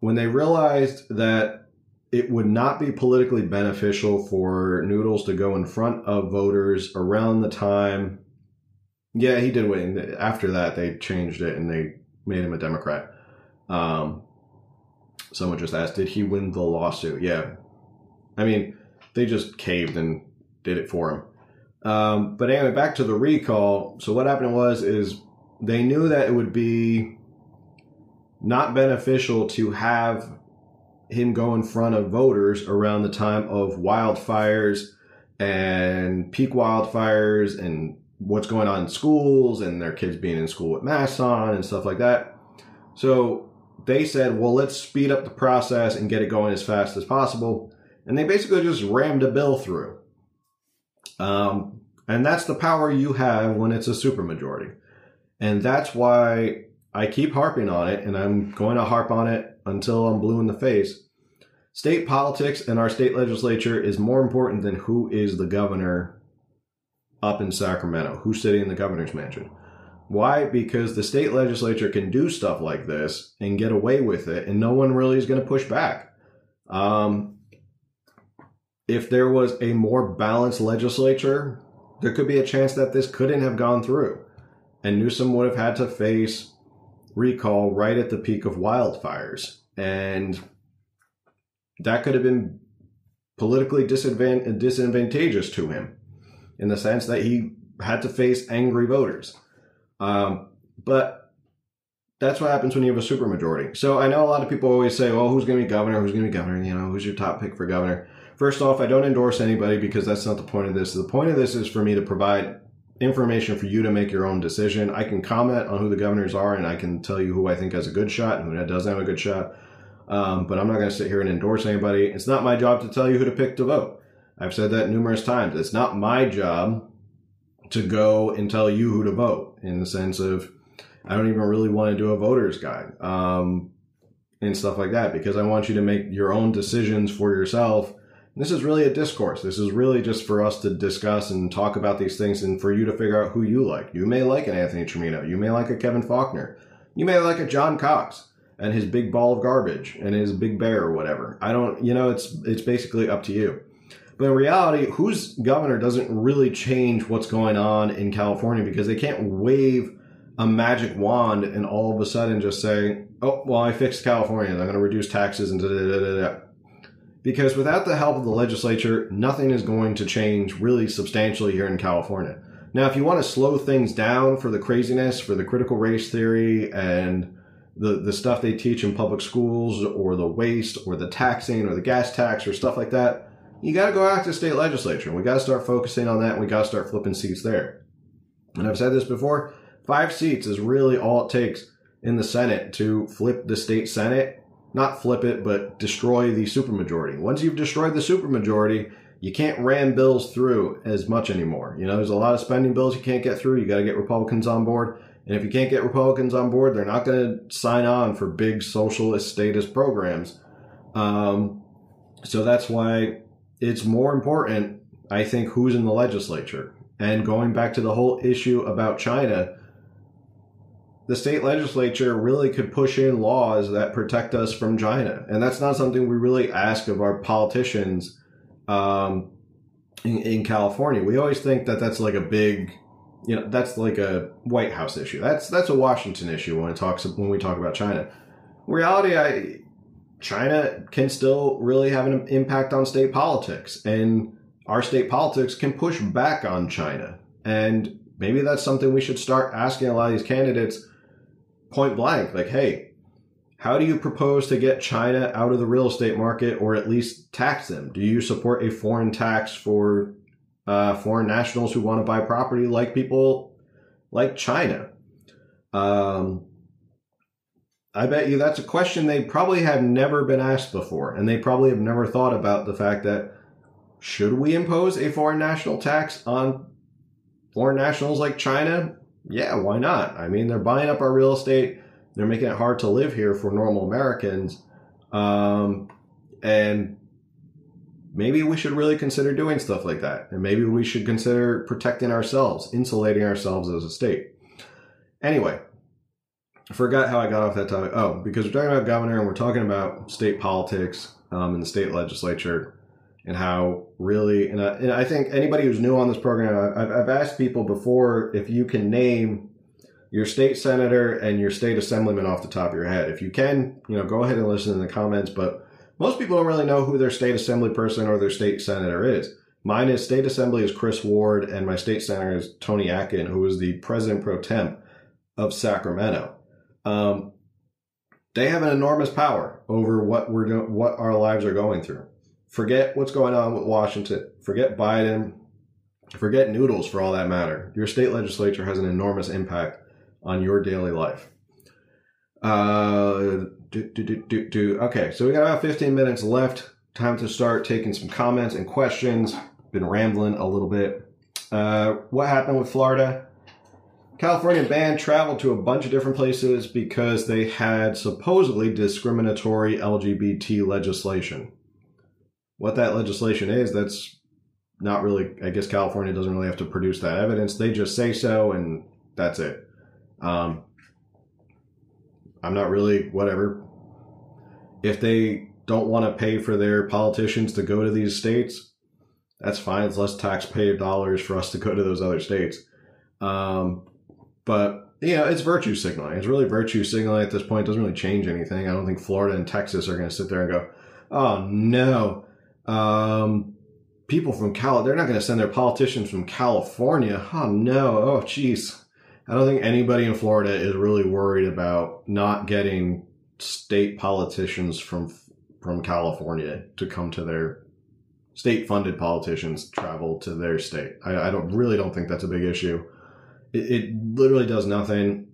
when they realized that it would not be politically beneficial for Noodles to go in front of voters around the time. Yeah, he did win. After that, they changed it and they made him a Democrat. Um, someone just asked, did he win the lawsuit? Yeah. I mean, they just caved and did it for him. Um, but anyway, back to the recall. So what happened was, is they knew that it would be not beneficial to have him go in front of voters around the time of wildfires and peak wildfires and what's going on in schools and their kids being in school with masks on and stuff like that. So they said, well, let's speed up the process and get it going as fast as possible. And they basically just rammed a bill through. Um, and that's the power you have when it's a supermajority. And that's why I keep harping on it, and I'm going to harp on it until I'm blue in the face. State politics and our state legislature is more important than who is the governor up in Sacramento, who's sitting in the governor's mansion. Why? Because the state legislature can do stuff like this and get away with it, and no one really is going to push back. Um, if there was a more balanced legislature, there could be a chance that this couldn't have gone through. And Newsom would have had to face recall right at the peak of wildfires. And that could have been politically disadvant- disadvantageous to him in the sense that he had to face angry voters. Um, but that's what happens when you have a supermajority. So I know a lot of people always say, well, who's going to be governor? Who's going to be governor? You know, who's your top pick for governor? First off, I don't endorse anybody because that's not the point of this. The point of this is for me to provide information for you to make your own decision. I can comment on who the governors are and I can tell you who I think has a good shot and who doesn't have a good shot. Um, but I'm not going to sit here and endorse anybody. It's not my job to tell you who to pick to vote. I've said that numerous times. It's not my job to go and tell you who to vote in the sense of I don't even really want to do a voter's guide um, and stuff like that because I want you to make your own decisions for yourself this is really a discourse. This is really just for us to discuss and talk about these things and for you to figure out who you like. You may like an Anthony Trimino. You may like a Kevin Faulconer. You may like a John Cox and his big ball of garbage and his big bear or whatever. I don't, you know, it's, it's basically up to you. But in reality, who's governor doesn't really change what's going on in California because they can't wave a magic wand and all of a sudden just say, oh, well, I fixed California. I'm going to reduce taxes and da da da da because without the help of the legislature, nothing is going to change really substantially here in California. Now, if you want to slow things down for the craziness, for the critical race theory and the, the stuff they teach in public schools or the waste or the taxing or the gas tax or stuff like that, you got to go out to state legislature. We got to start focusing on that. And we got to start flipping seats there. And I've said this before five seats is really all it takes in the Senate to flip the state Senate. Not flip it, but destroy the supermajority. Once you've destroyed the supermajority, you can't ram bills through as much anymore. You know, there's a lot of spending bills you can't get through. You got to get Republicans on board. And if you can't get Republicans on board, they're not going to sign on for big socialist statist programs. Um, so that's why it's more important, I think, who's in the legislature. And going back to the whole issue about China, the state legislature really could push in laws that protect us from China. And that's not something we really ask of our politicians um, in, in California. We always think that that's like a big, you know, that's like a White House issue. That's that's a Washington issue when it talks when we talk about China. In reality, I China can still really have an impact on state politics, and our state politics can push back on China. And maybe that's something we should start asking a lot of these candidates point blank, like, hey, how do you propose to get China out of the real estate market or at least tax them? Do you support a foreign tax for uh, foreign nationals who want to buy property like people like China? Um, I bet you that's a question they probably have never been asked before, and they probably have never thought about the fact that should we impose a foreign national tax on foreign nationals like China? Yeah, why not? I mean, they're buying up our real estate they're making it hard to live here for normal Americans. Um, and maybe we should really consider doing stuff like that. And maybe we should consider protecting ourselves, insulating ourselves as a state. Anyway, I forgot how I got off that topic. Oh, because we're talking about governor and we're talking about state politics um, in the state legislature and how really, and I, and I, think anybody who's new on this program, I've, I've asked people before if you can name your state senator and your state assemblyman off the top of your head. If you can, you know, go ahead and listen in the comments, but most people don't really know who their state assembly person or their state senator is. Mine is state assembly is Chris Ward and my state senator is Toni Atkin, who is the president pro tem of Sacramento. Um, they have an enormous power over what we're do- what our lives are going through. Forget what's going on with Washington. Forget Biden. Forget noodles for all that matter. Your state legislature has an enormous impact on your daily life. Uh, do, do, do, do. Okay, so we got about 15 minutes left. Time to start taking some comments and questions. Been rambling a little bit. Uh, what happened with Florida? California banned travel to a bunch of different places because they had supposedly discriminatory LGBT legislation. What that legislation is, that's not really, I guess California doesn't really have to produce that evidence. They just say so, and that's it. Um, I'm not really whatever. If they don't want to pay for their politicians to go to these states, that's fine. It's less taxpayer dollars for us to go to those other states. Um, but you know, it's virtue signaling. It's really virtue signaling at this point. It doesn't really change anything. I don't think Florida and Texas are going to sit there and go, "Oh no, um, people from Cal, they're not going to send their politicians from California." Oh no, oh jeez. I don't think anybody in Florida is really worried about not getting state politicians from from California to come to their state funded politicians travel to their state. I, I, don't really don't think that's a big issue. It, it, literally does nothing.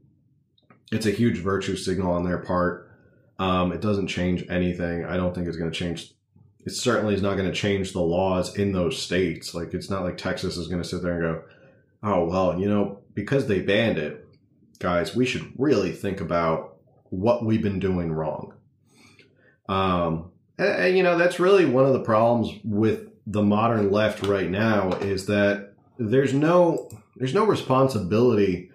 It's a huge virtue signal on their part. Um, it doesn't change anything. I don't think it's going to change. It certainly is not going to change the laws in those states. Like it's not like Texas is going to sit there and go, "Oh well, you know, because they banned it, guys, we should really think about what we've been doing wrong. Um, and, and, you know, that's really one of the problems with the modern left right now is that there's no there's no responsibility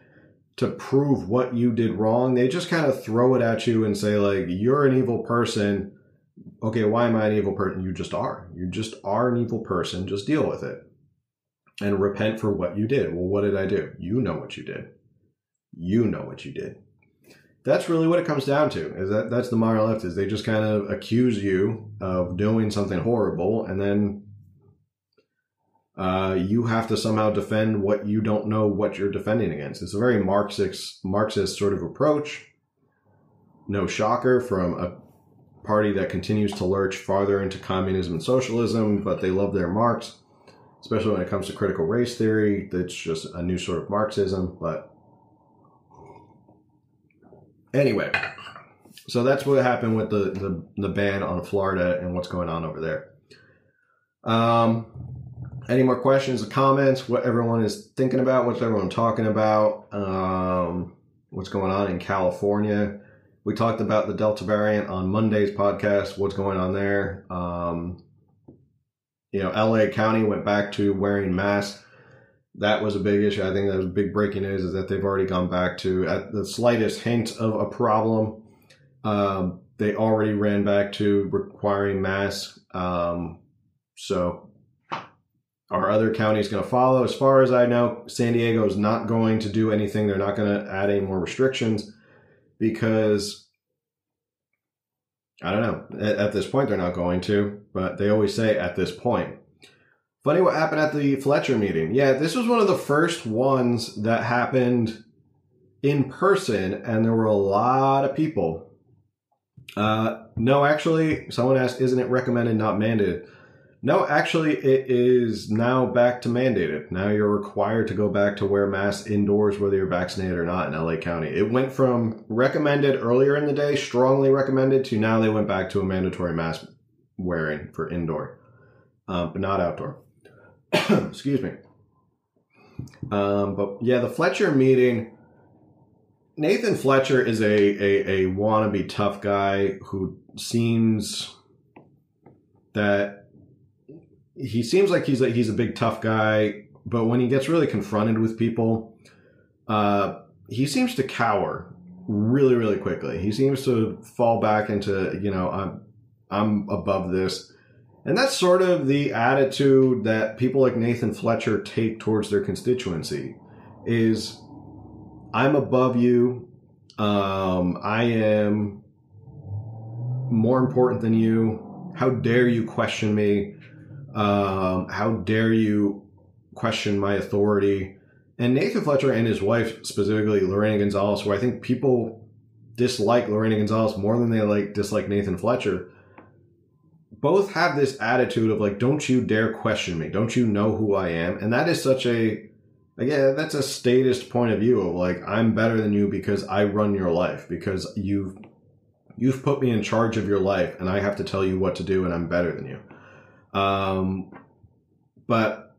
to prove what you did wrong. They just kind of throw it at you and say like you're an evil person. Okay, why am I an evil person? You just are. You just are an evil person. Just deal with it and repent for what you did. Well, what did I do? You know what you did. You know what you did. that's really what it comes down to. Is that that's the modern left? Is they just kind of accuse you of doing something horrible, and then uh, you have to somehow defend what you don't know what you're defending against. It's a very Marxist Marxist sort of approach. No shocker from a party that continues to lurch farther into communism and socialism, but they love their Marx, especially when it comes to critical race theory. That's just a new sort of Marxism, but Anyway, so that's what happened with the, the, the ban on Florida and what's going on over there. Um, any more questions or comments? What everyone is thinking about? What's everyone talking about? Um, what's going on in California? We talked about the Delta variant on Monday's podcast. What's going on there? Um, you know, LA County went back to wearing masks that was a big issue. I think that was big breaking news is that they've already gone back to at the slightest hint of a problem. Um, they already ran back to requiring masks. Um, so our other counties going to follow. As far as I know, San Diego is not going to do anything. They're not going to add any more restrictions because I don't know. At, at this point, they're not going to, but they always say at this point. Funny what happened at the Fletcher meeting. Yeah, this was one of the first ones that happened in person, and there were a lot of people. Uh, no, actually, someone asked, isn't it recommended, not mandated? No, actually, it is now back to mandated. Now you're required to go back to wear masks indoors, whether you're vaccinated or not in LA County. It went from recommended earlier in the day, strongly recommended, to now they went back to a mandatory mask wearing for indoor, uh, but not outdoor. [coughs] Excuse me. Um, but yeah, the Fletcher meeting. Nathan Fletcher is a, a, a wannabe tough guy who seems that he seems like he's a, he's a big tough guy, but when he gets really confronted with people, uh, he seems to cower really really quickly. He seems to fall back into you know I'm I'm above this. And that's sort of the attitude that people like Nathan Fletcher take towards their constituency is I'm above you. Um, I am more important than you. How dare you question me? Um, how dare you question my authority? And Nathan Fletcher and his wife, specifically Lorena Gonzalez, who I think people dislike Lorena Gonzalez more than they like dislike Nathan Fletcher both have this attitude of like, don't you dare question me. Don't you know who I am? And that is such a, again, that's a statist point of view of like, I'm better than you because I run your life, because you've, you've put me in charge of your life and I have to tell you what to do and I'm better than you. Um, but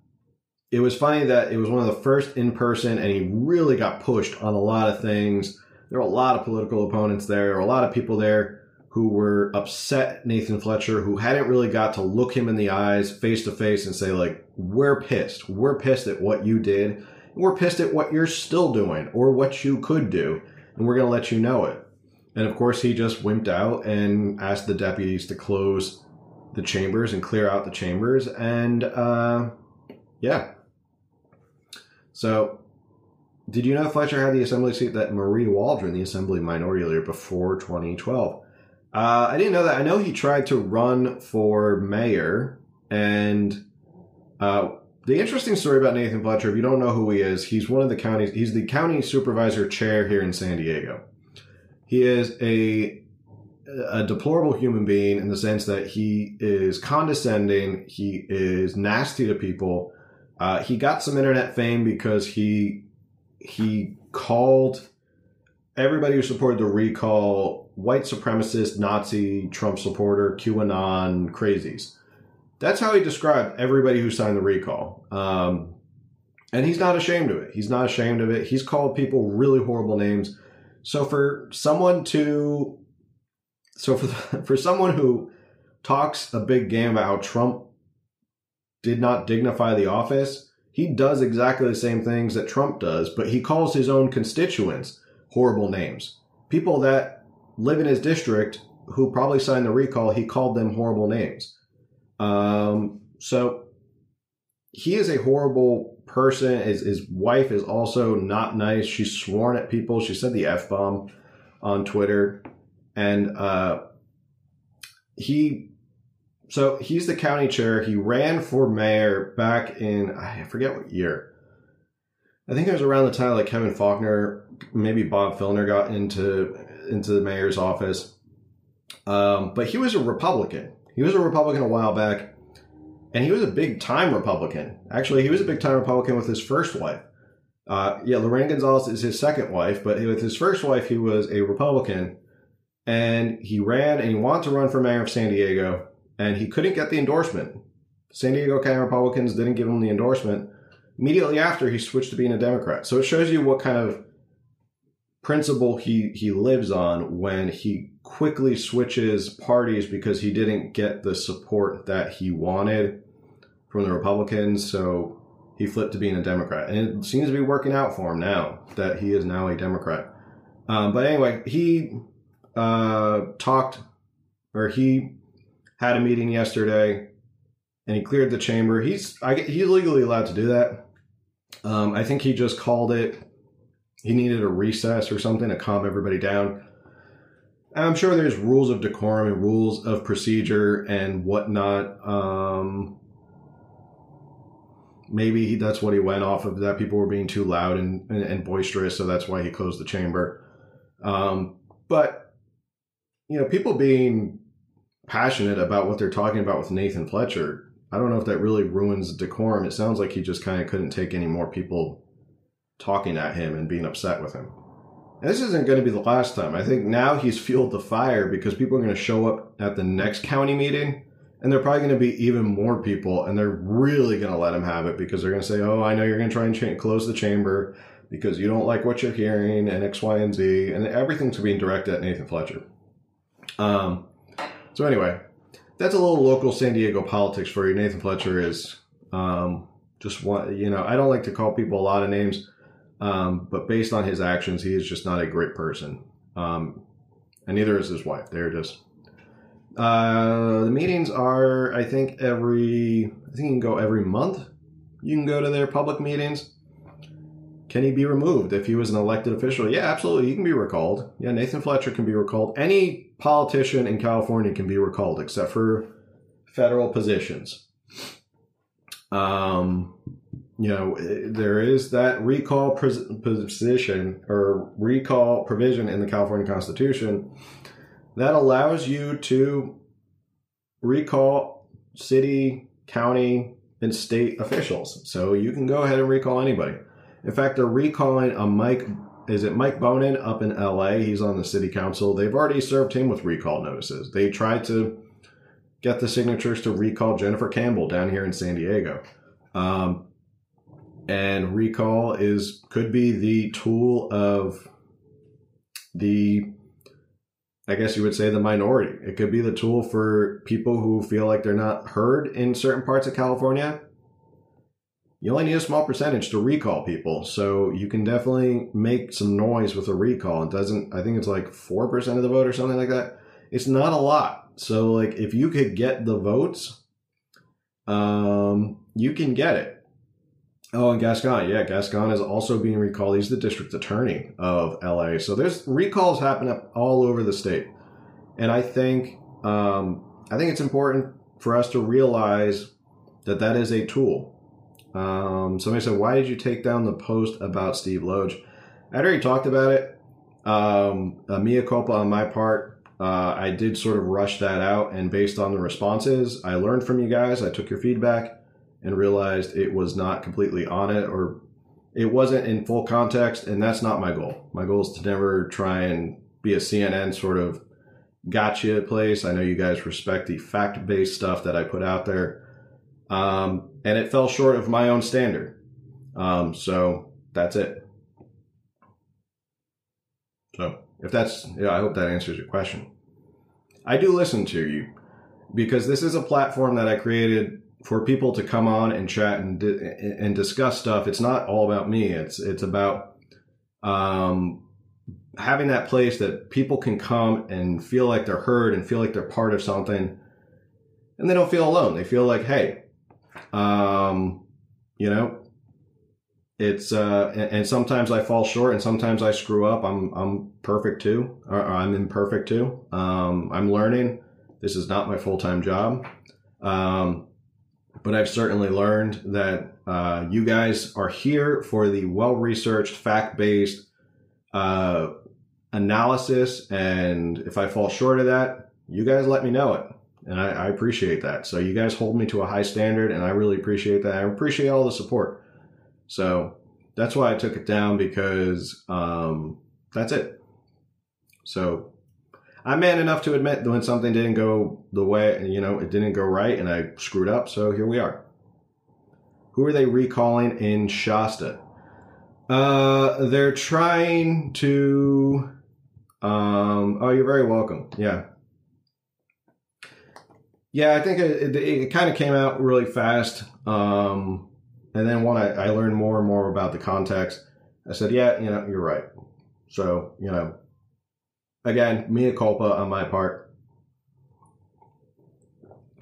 it was funny that it was one of the first in person and he really got pushed on a lot of things. There were a lot of political opponents there, there were a lot of people there who were upset Nathan Fletcher, who hadn't really got to look him in the eyes face to face and say, like, we're pissed. We're pissed at what you did. We're pissed at what you're still doing or what you could do. And we're going to let you know it. And of course, he just wimped out and asked the deputies to close the chambers and clear out the chambers. And uh, yeah. So, did you know Fletcher had the assembly seat that Marie Waldron, the assembly minority leader, before 2012? Uh, I didn't know that. I know he tried to run for mayor, and uh, the interesting story about Nathan Fletcher, if you don't know who he is, he's one of the counties. He's the county supervisor chair here in San Diego. He is a a deplorable human being in the sense that he is condescending. He is nasty to people. Uh, he got some internet fame because he he called everybody who supported the recall white supremacist, Nazi, Trump supporter, QAnon crazies. That's how he described everybody who signed the recall. Um, and he's not ashamed of it. He's not ashamed of it. He's called people really horrible names. So for someone to, so for the, [laughs] for someone who talks a big game about how Trump did not dignify the office, he does exactly the same things that Trump does, but he calls his own constituents horrible names. People that live in his district who probably signed the recall, he called them horrible names. Um, so he is a horrible person. His, his wife is also not nice. She's sworn at people. She said the F bomb. on Twitter, and uh, he so he's the county chair. He ran for mayor back in I forget what year. I think it was around the time like Kevin Faulconer, maybe Bob Filner got into into the mayor's office. Um, but he was a Republican. He was a Republican a while back, and he was a big time Republican. Actually, he was a big time Republican with his first wife. Uh, yeah, Lorena Gonzalez is his second wife, but with his first wife, he was a Republican, and he ran and he wanted to run for mayor of San Diego, and he couldn't get the endorsement. San Diego County Republicans didn't give him the endorsement. Immediately after, he switched to being a Democrat. So it shows you what kind of principle he he lives on when he quickly switches parties because he didn't get the support that he wanted from the Republicans. So he flipped to being a Democrat, and it seems to be working out for him now that he is now a Democrat. Um, but anyway, he uh, talked, or he had a meeting yesterday, and he cleared the chamber. He's I, he's legally allowed to do that. Um, I think he just called it. He needed a recess or something to calm everybody down. I'm sure there's rules of decorum and rules of procedure and whatnot. Um, maybe he, that's what he went off of that people were being too loud and, and, and boisterous so that's why he closed the chamber um, but you know people being passionate about what they're talking about with nathan fletcher i don't know if that really ruins decorum. It sounds like he just kind of couldn't take any more people talking at him and being upset with him. And this isn't going to be the last time. I think now he's fueled the fire because people are going to show up at the next county meeting and they're probably going to be even more people and they're really going to let him have it because they're going to say oh i know you're going to try and cha- close the chamber because you don't like what you're hearing and x y and z and everything's being directed at nathan fletcher um, so anyway that's a little local san diego politics for you nathan fletcher is um, just one you know i don't like to call people a lot of names um, but based on his actions he is just not a great person um, and neither is his wife they're just uh, the meetings are, I think, every. I think you can go every month. You can go to their public meetings. Can he be removed if he was an elected official? Yeah, absolutely. He can be recalled. Yeah, Nathan Fletcher can be recalled. Any politician in California can be recalled, except for federal positions. Um, you know, there is that recall position or recall provision in the California Constitution that allows you to recall city, county, and state officials. So you can go ahead and recall anybody. In fact, they're recalling a Mike. Is it Mike Bonin up in LA? He's on the city council. They've already served him with recall notices. They tried to get the signatures to recall Jennifer Campbell down here in San Diego. Um, and recall is could be the tool of the I guess you would say the minority. It could be the tool for people who feel like they're not heard in certain parts of California. You only need a small percentage to recall people, so you can definitely make some noise with a recall. It doesn't, I think it's like 4% of the vote or something like that. It's not a lot. So, like, if you could get the votes, um, you can get it. Oh, and Gascon. Yeah, Gascon is also being recalled. He's the district attorney of LA. So there's recalls happening all over the state. And I think um, I think it's important for us to realize that that is a tool. Um, somebody said, "Why did you take down the post about Steve Lodge?" I'd already talked about it. Um, a mea culpa on my part. Uh, I did sort of rush that out, and based on the responses, I learned from you guys. I took your feedback and realized it was not completely on it or it wasn't in full context. And that's not my goal. My goal is to never try and be a CNN sort of gotcha place. I know you guys respect the fact based stuff that I put out there. Um, and it fell short of my own standard. Um, so that's it. So if that's, yeah, I hope that answers your question. I do listen to you because this is a platform that I created for people to come on and chat and and discuss stuff. It's not all about me. It's it's about um, having that place that people can come and feel like they're heard and feel like they're part of something, and they don't feel alone. They feel like, hey, um, you know, it's uh, and, and sometimes I fall short, and sometimes I screw up. I'm I'm perfect too, or, I'm imperfect too. Um, I'm learning. This is not my full time job, um, but I've certainly learned that uh, you guys are here for the well researched, fact based uh, analysis, and if I fall short of that, you guys let me know it and I, I, appreciate that. So you guys hold me to a high standard, and I really appreciate that. I appreciate all the support. So that's why I took it down because um, that's it. So I'm man enough to admit when something didn't go the way, you know, it didn't go right, and I screwed up. So here we are. Who are they recalling in Shasta? Uh, they're trying to. Um, oh, you're very welcome. Yeah, yeah, I think it, it, it kind of came out really fast. Um, and then when I, I learned more and more about the context, I said, yeah, you know, you're right. So, you know, again, mea culpa on my part.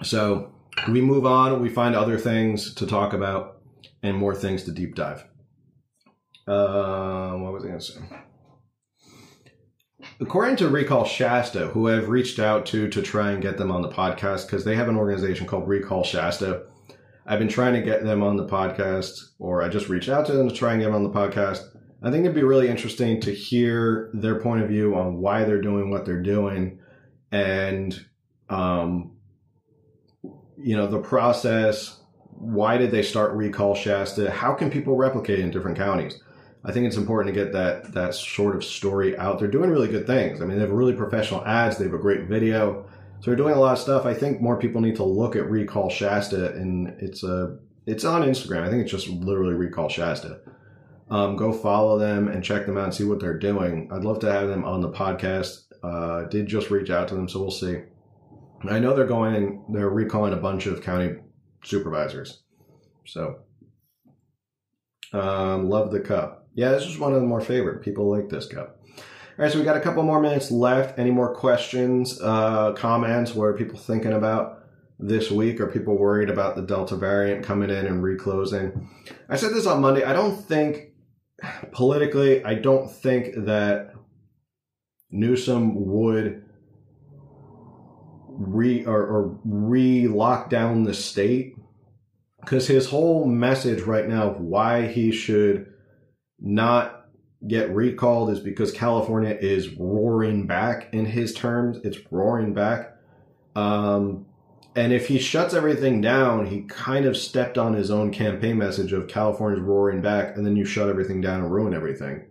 So we move on, we find other things to talk about and more things to deep dive. Uh, what was I going to say? According to Recall Shasta, who I've reached out to to try and get them on the podcast, because they have an organization called Recall Shasta. I've been trying to get them on the podcast, or I just reached out to them to try and get them on the podcast. I think it'd be really interesting to hear their point of view on why they're doing what they're doing and, um, you know, the process. Why did they start Recall Shasta? How can people replicate in different counties? I think it's important to get that that sort of story out. They're doing really good things. I mean, they have really professional ads. They have a great video. So they're doing a lot of stuff. I think more people need to look at Recall Shasta, and it's a it's on Instagram. I think it's just literally Recall Shasta. Um, go follow them and check them out and see what they're doing. I'd love to have them on the podcast. Uh, did just reach out to them, so we'll see. I know they're going. They're recalling a bunch of county supervisors. So, um, love the cup. Yeah, this is one of the more favorite. People like this cup. All right, so we got a couple more minutes left. Any more questions, uh, comments? What are people thinking about this week? Are people worried about the Delta variant coming in and reclosing? I said this on Monday. I don't think politically, I don't think that Newsom would re or, or re lock down the state because his whole message right now of why he should not get recalled is because California is roaring back in his terms. It's roaring back. Um, and if he shuts everything down, he kind of stepped on his own campaign message of California's roaring back, and then you shut everything down and ruin everything.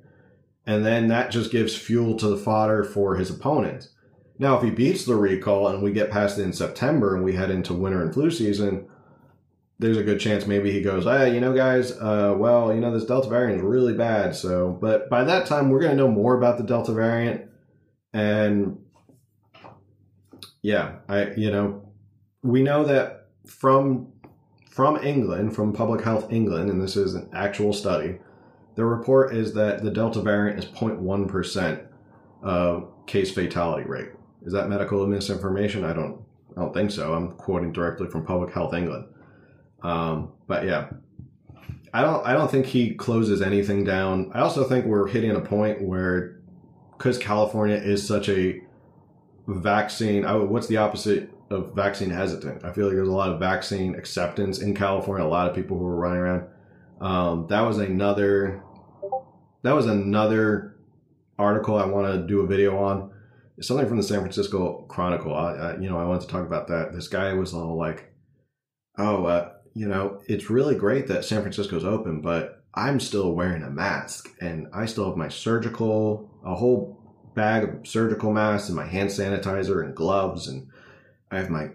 And then that just gives fuel to the fodder for his opponents. Now, if he beats the recall and we get past it in September and we head into winter and flu season, there's a good chance maybe he goes, ah, you know, guys, uh, well, you know, this Delta variant is really bad. So, but by that time, we're going to know more about the Delta variant. And yeah, I, you know, we know that from, from England, from Public Health England, and this is an actual study, the report is that the Delta variant is 0.1% uh, case fatality rate. Is that medical misinformation? I don't, I don't think so. I'm quoting directly from Public Health England. Um, but yeah, I don't I don't think he closes anything down. I also think we're hitting a point where because California is such a vaccine. I, what's the opposite of vaccine hesitant? I feel like there's a lot of vaccine acceptance in California. A lot of people who are running around. Um, that was another. That was another article I want to do a video on. It's something from the San Francisco Chronicle. I, I, you know, I wanted to talk about that. This guy was all like, "Oh, uh, you know, it's really great that San Francisco's open, but I'm still wearing a mask and I still have my surgical, a whole bag of surgical masks and my hand sanitizer and gloves. And I have my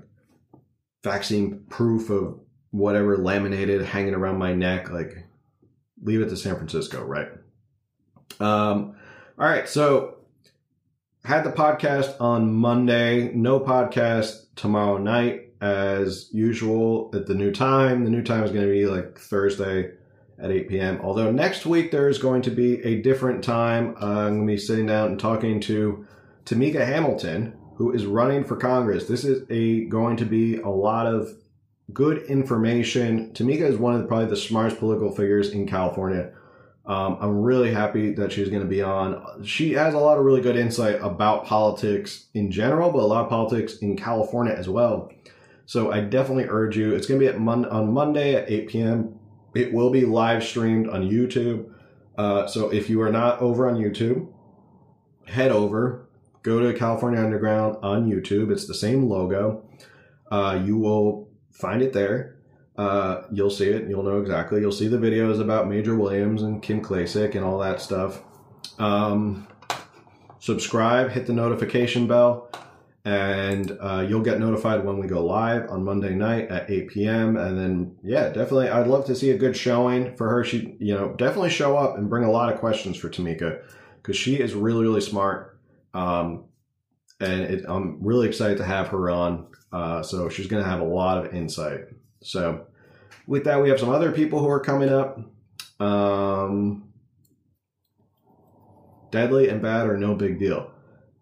vaccine proof of whatever laminated hanging around my neck. Like, leave it to San Francisco, right? Um, all right. So, had the podcast on Monday, no podcast tomorrow night as usual at the new time. The new time is going to be like Thursday at 8 p.m. Although next week there is going to be a different time. I'm going to be sitting down and talking to Tamika Hamilton, who is running for Congress. This is a going to be a lot of good information. Tamika is one of the, probably the smartest political figures in California. Um, I'm really happy that she's going to be on. She has a lot of really good insight about politics in general, but a lot of politics in California as well. So I definitely urge you. It's going to be at Mon- on Monday at 8 p.m. It will be live streamed on YouTube. Uh, so if you are not over on YouTube, head over, go to California Underground on YouTube. It's the same logo. Uh, you will find it there. Uh, you'll see it. You'll know exactly. You'll see the videos about Major Williams and Kim Klacik and all that stuff. Um, subscribe, hit the notification bell, and uh, you'll get notified when we go live on Monday night at 8 p.m. And then, yeah, definitely, I'd love to see a good showing for her. She, you know, definitely show up and bring a lot of questions for Tamika because she is really, really smart. Um, and it, I'm really excited to have her on. Uh, so she's going to have a lot of insight. So, with that, we have some other people who are coming up. Um, deadly and bad are no big deal.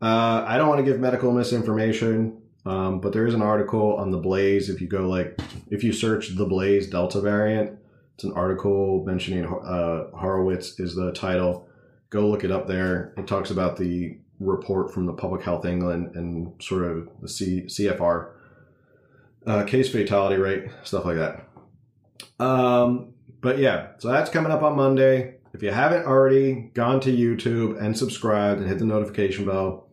Uh, I don't want to give medical misinformation, um, but there is an article on the Blaze. If you go like, if you search the Blaze Delta variant, it's an article mentioning uh, Horowitz is the title. Go look it up there. It talks about the report from the Public Health England and sort of the C- CFR uh, case fatality rate, stuff like that. Um, but yeah, so that's coming up on Monday. If you haven't already gone to YouTube and subscribed and hit the notification bell,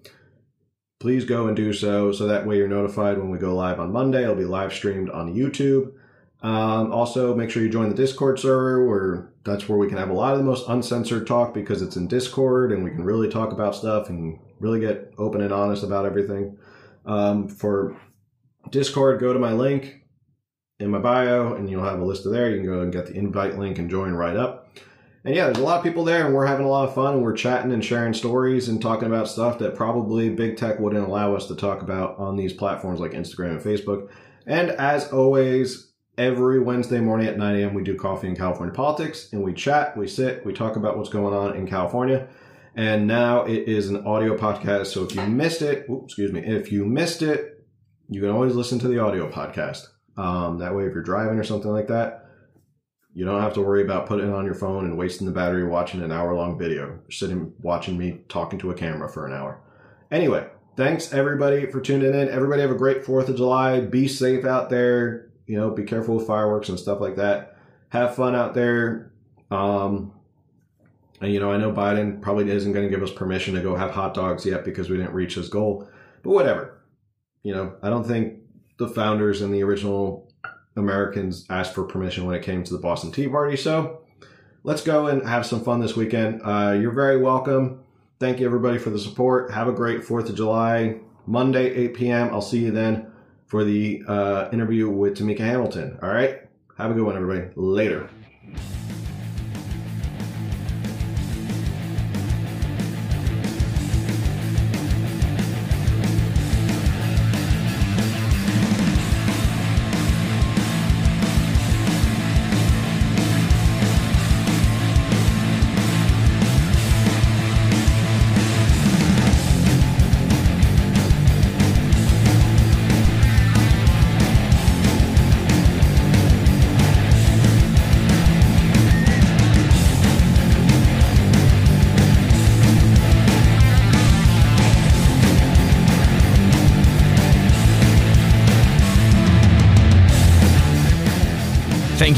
please go and do so. So that way you're notified when we go live on Monday. It'll be live streamed on YouTube. Um, also, make sure you join the Discord server where that's where we can have a lot of the most uncensored talk because it's in Discord and we can really talk about stuff and really get open and honest about everything. Um, for Discord, go to my link in my bio and you'll have a list of there. You can go and get the invite link and join right up. And yeah, there's a lot of people there and we're having a lot of fun and we're chatting and sharing stories and talking about stuff that probably big tech wouldn't allow us to talk about on these platforms like Instagram and Facebook. And as always, every Wednesday morning at 9 a.m., we do coffee in California politics and we chat, we sit, we talk about what's going on in California. And now it is an audio podcast. So if you missed it, oops, excuse me, if you missed it, you can always listen to the audio podcast. Um, that way, if you're driving or something like that, you don't have to worry about putting it on your phone and wasting the battery watching an hour long video, sitting watching me talking to a camera for an hour. Anyway, thanks everybody for tuning in. Everybody have a great 4th of July. Be safe out there. You know, be careful with fireworks and stuff like that. Have fun out there. Um, and, you know, I know Biden probably isn't going to give us permission to go have hot dogs yet because we didn't reach his goal, but whatever. You know, I don't think the founders and the original Americans asked for permission when it came to the Boston Tea Party. So let's go and have some fun this weekend. Uh, you're very welcome. Thank you, everybody, for the support. Have a great 4th of July, Monday, 8 p.m. I'll see you then for the uh, interview with Tamika Hamilton. All right? Have a good one, everybody. Later.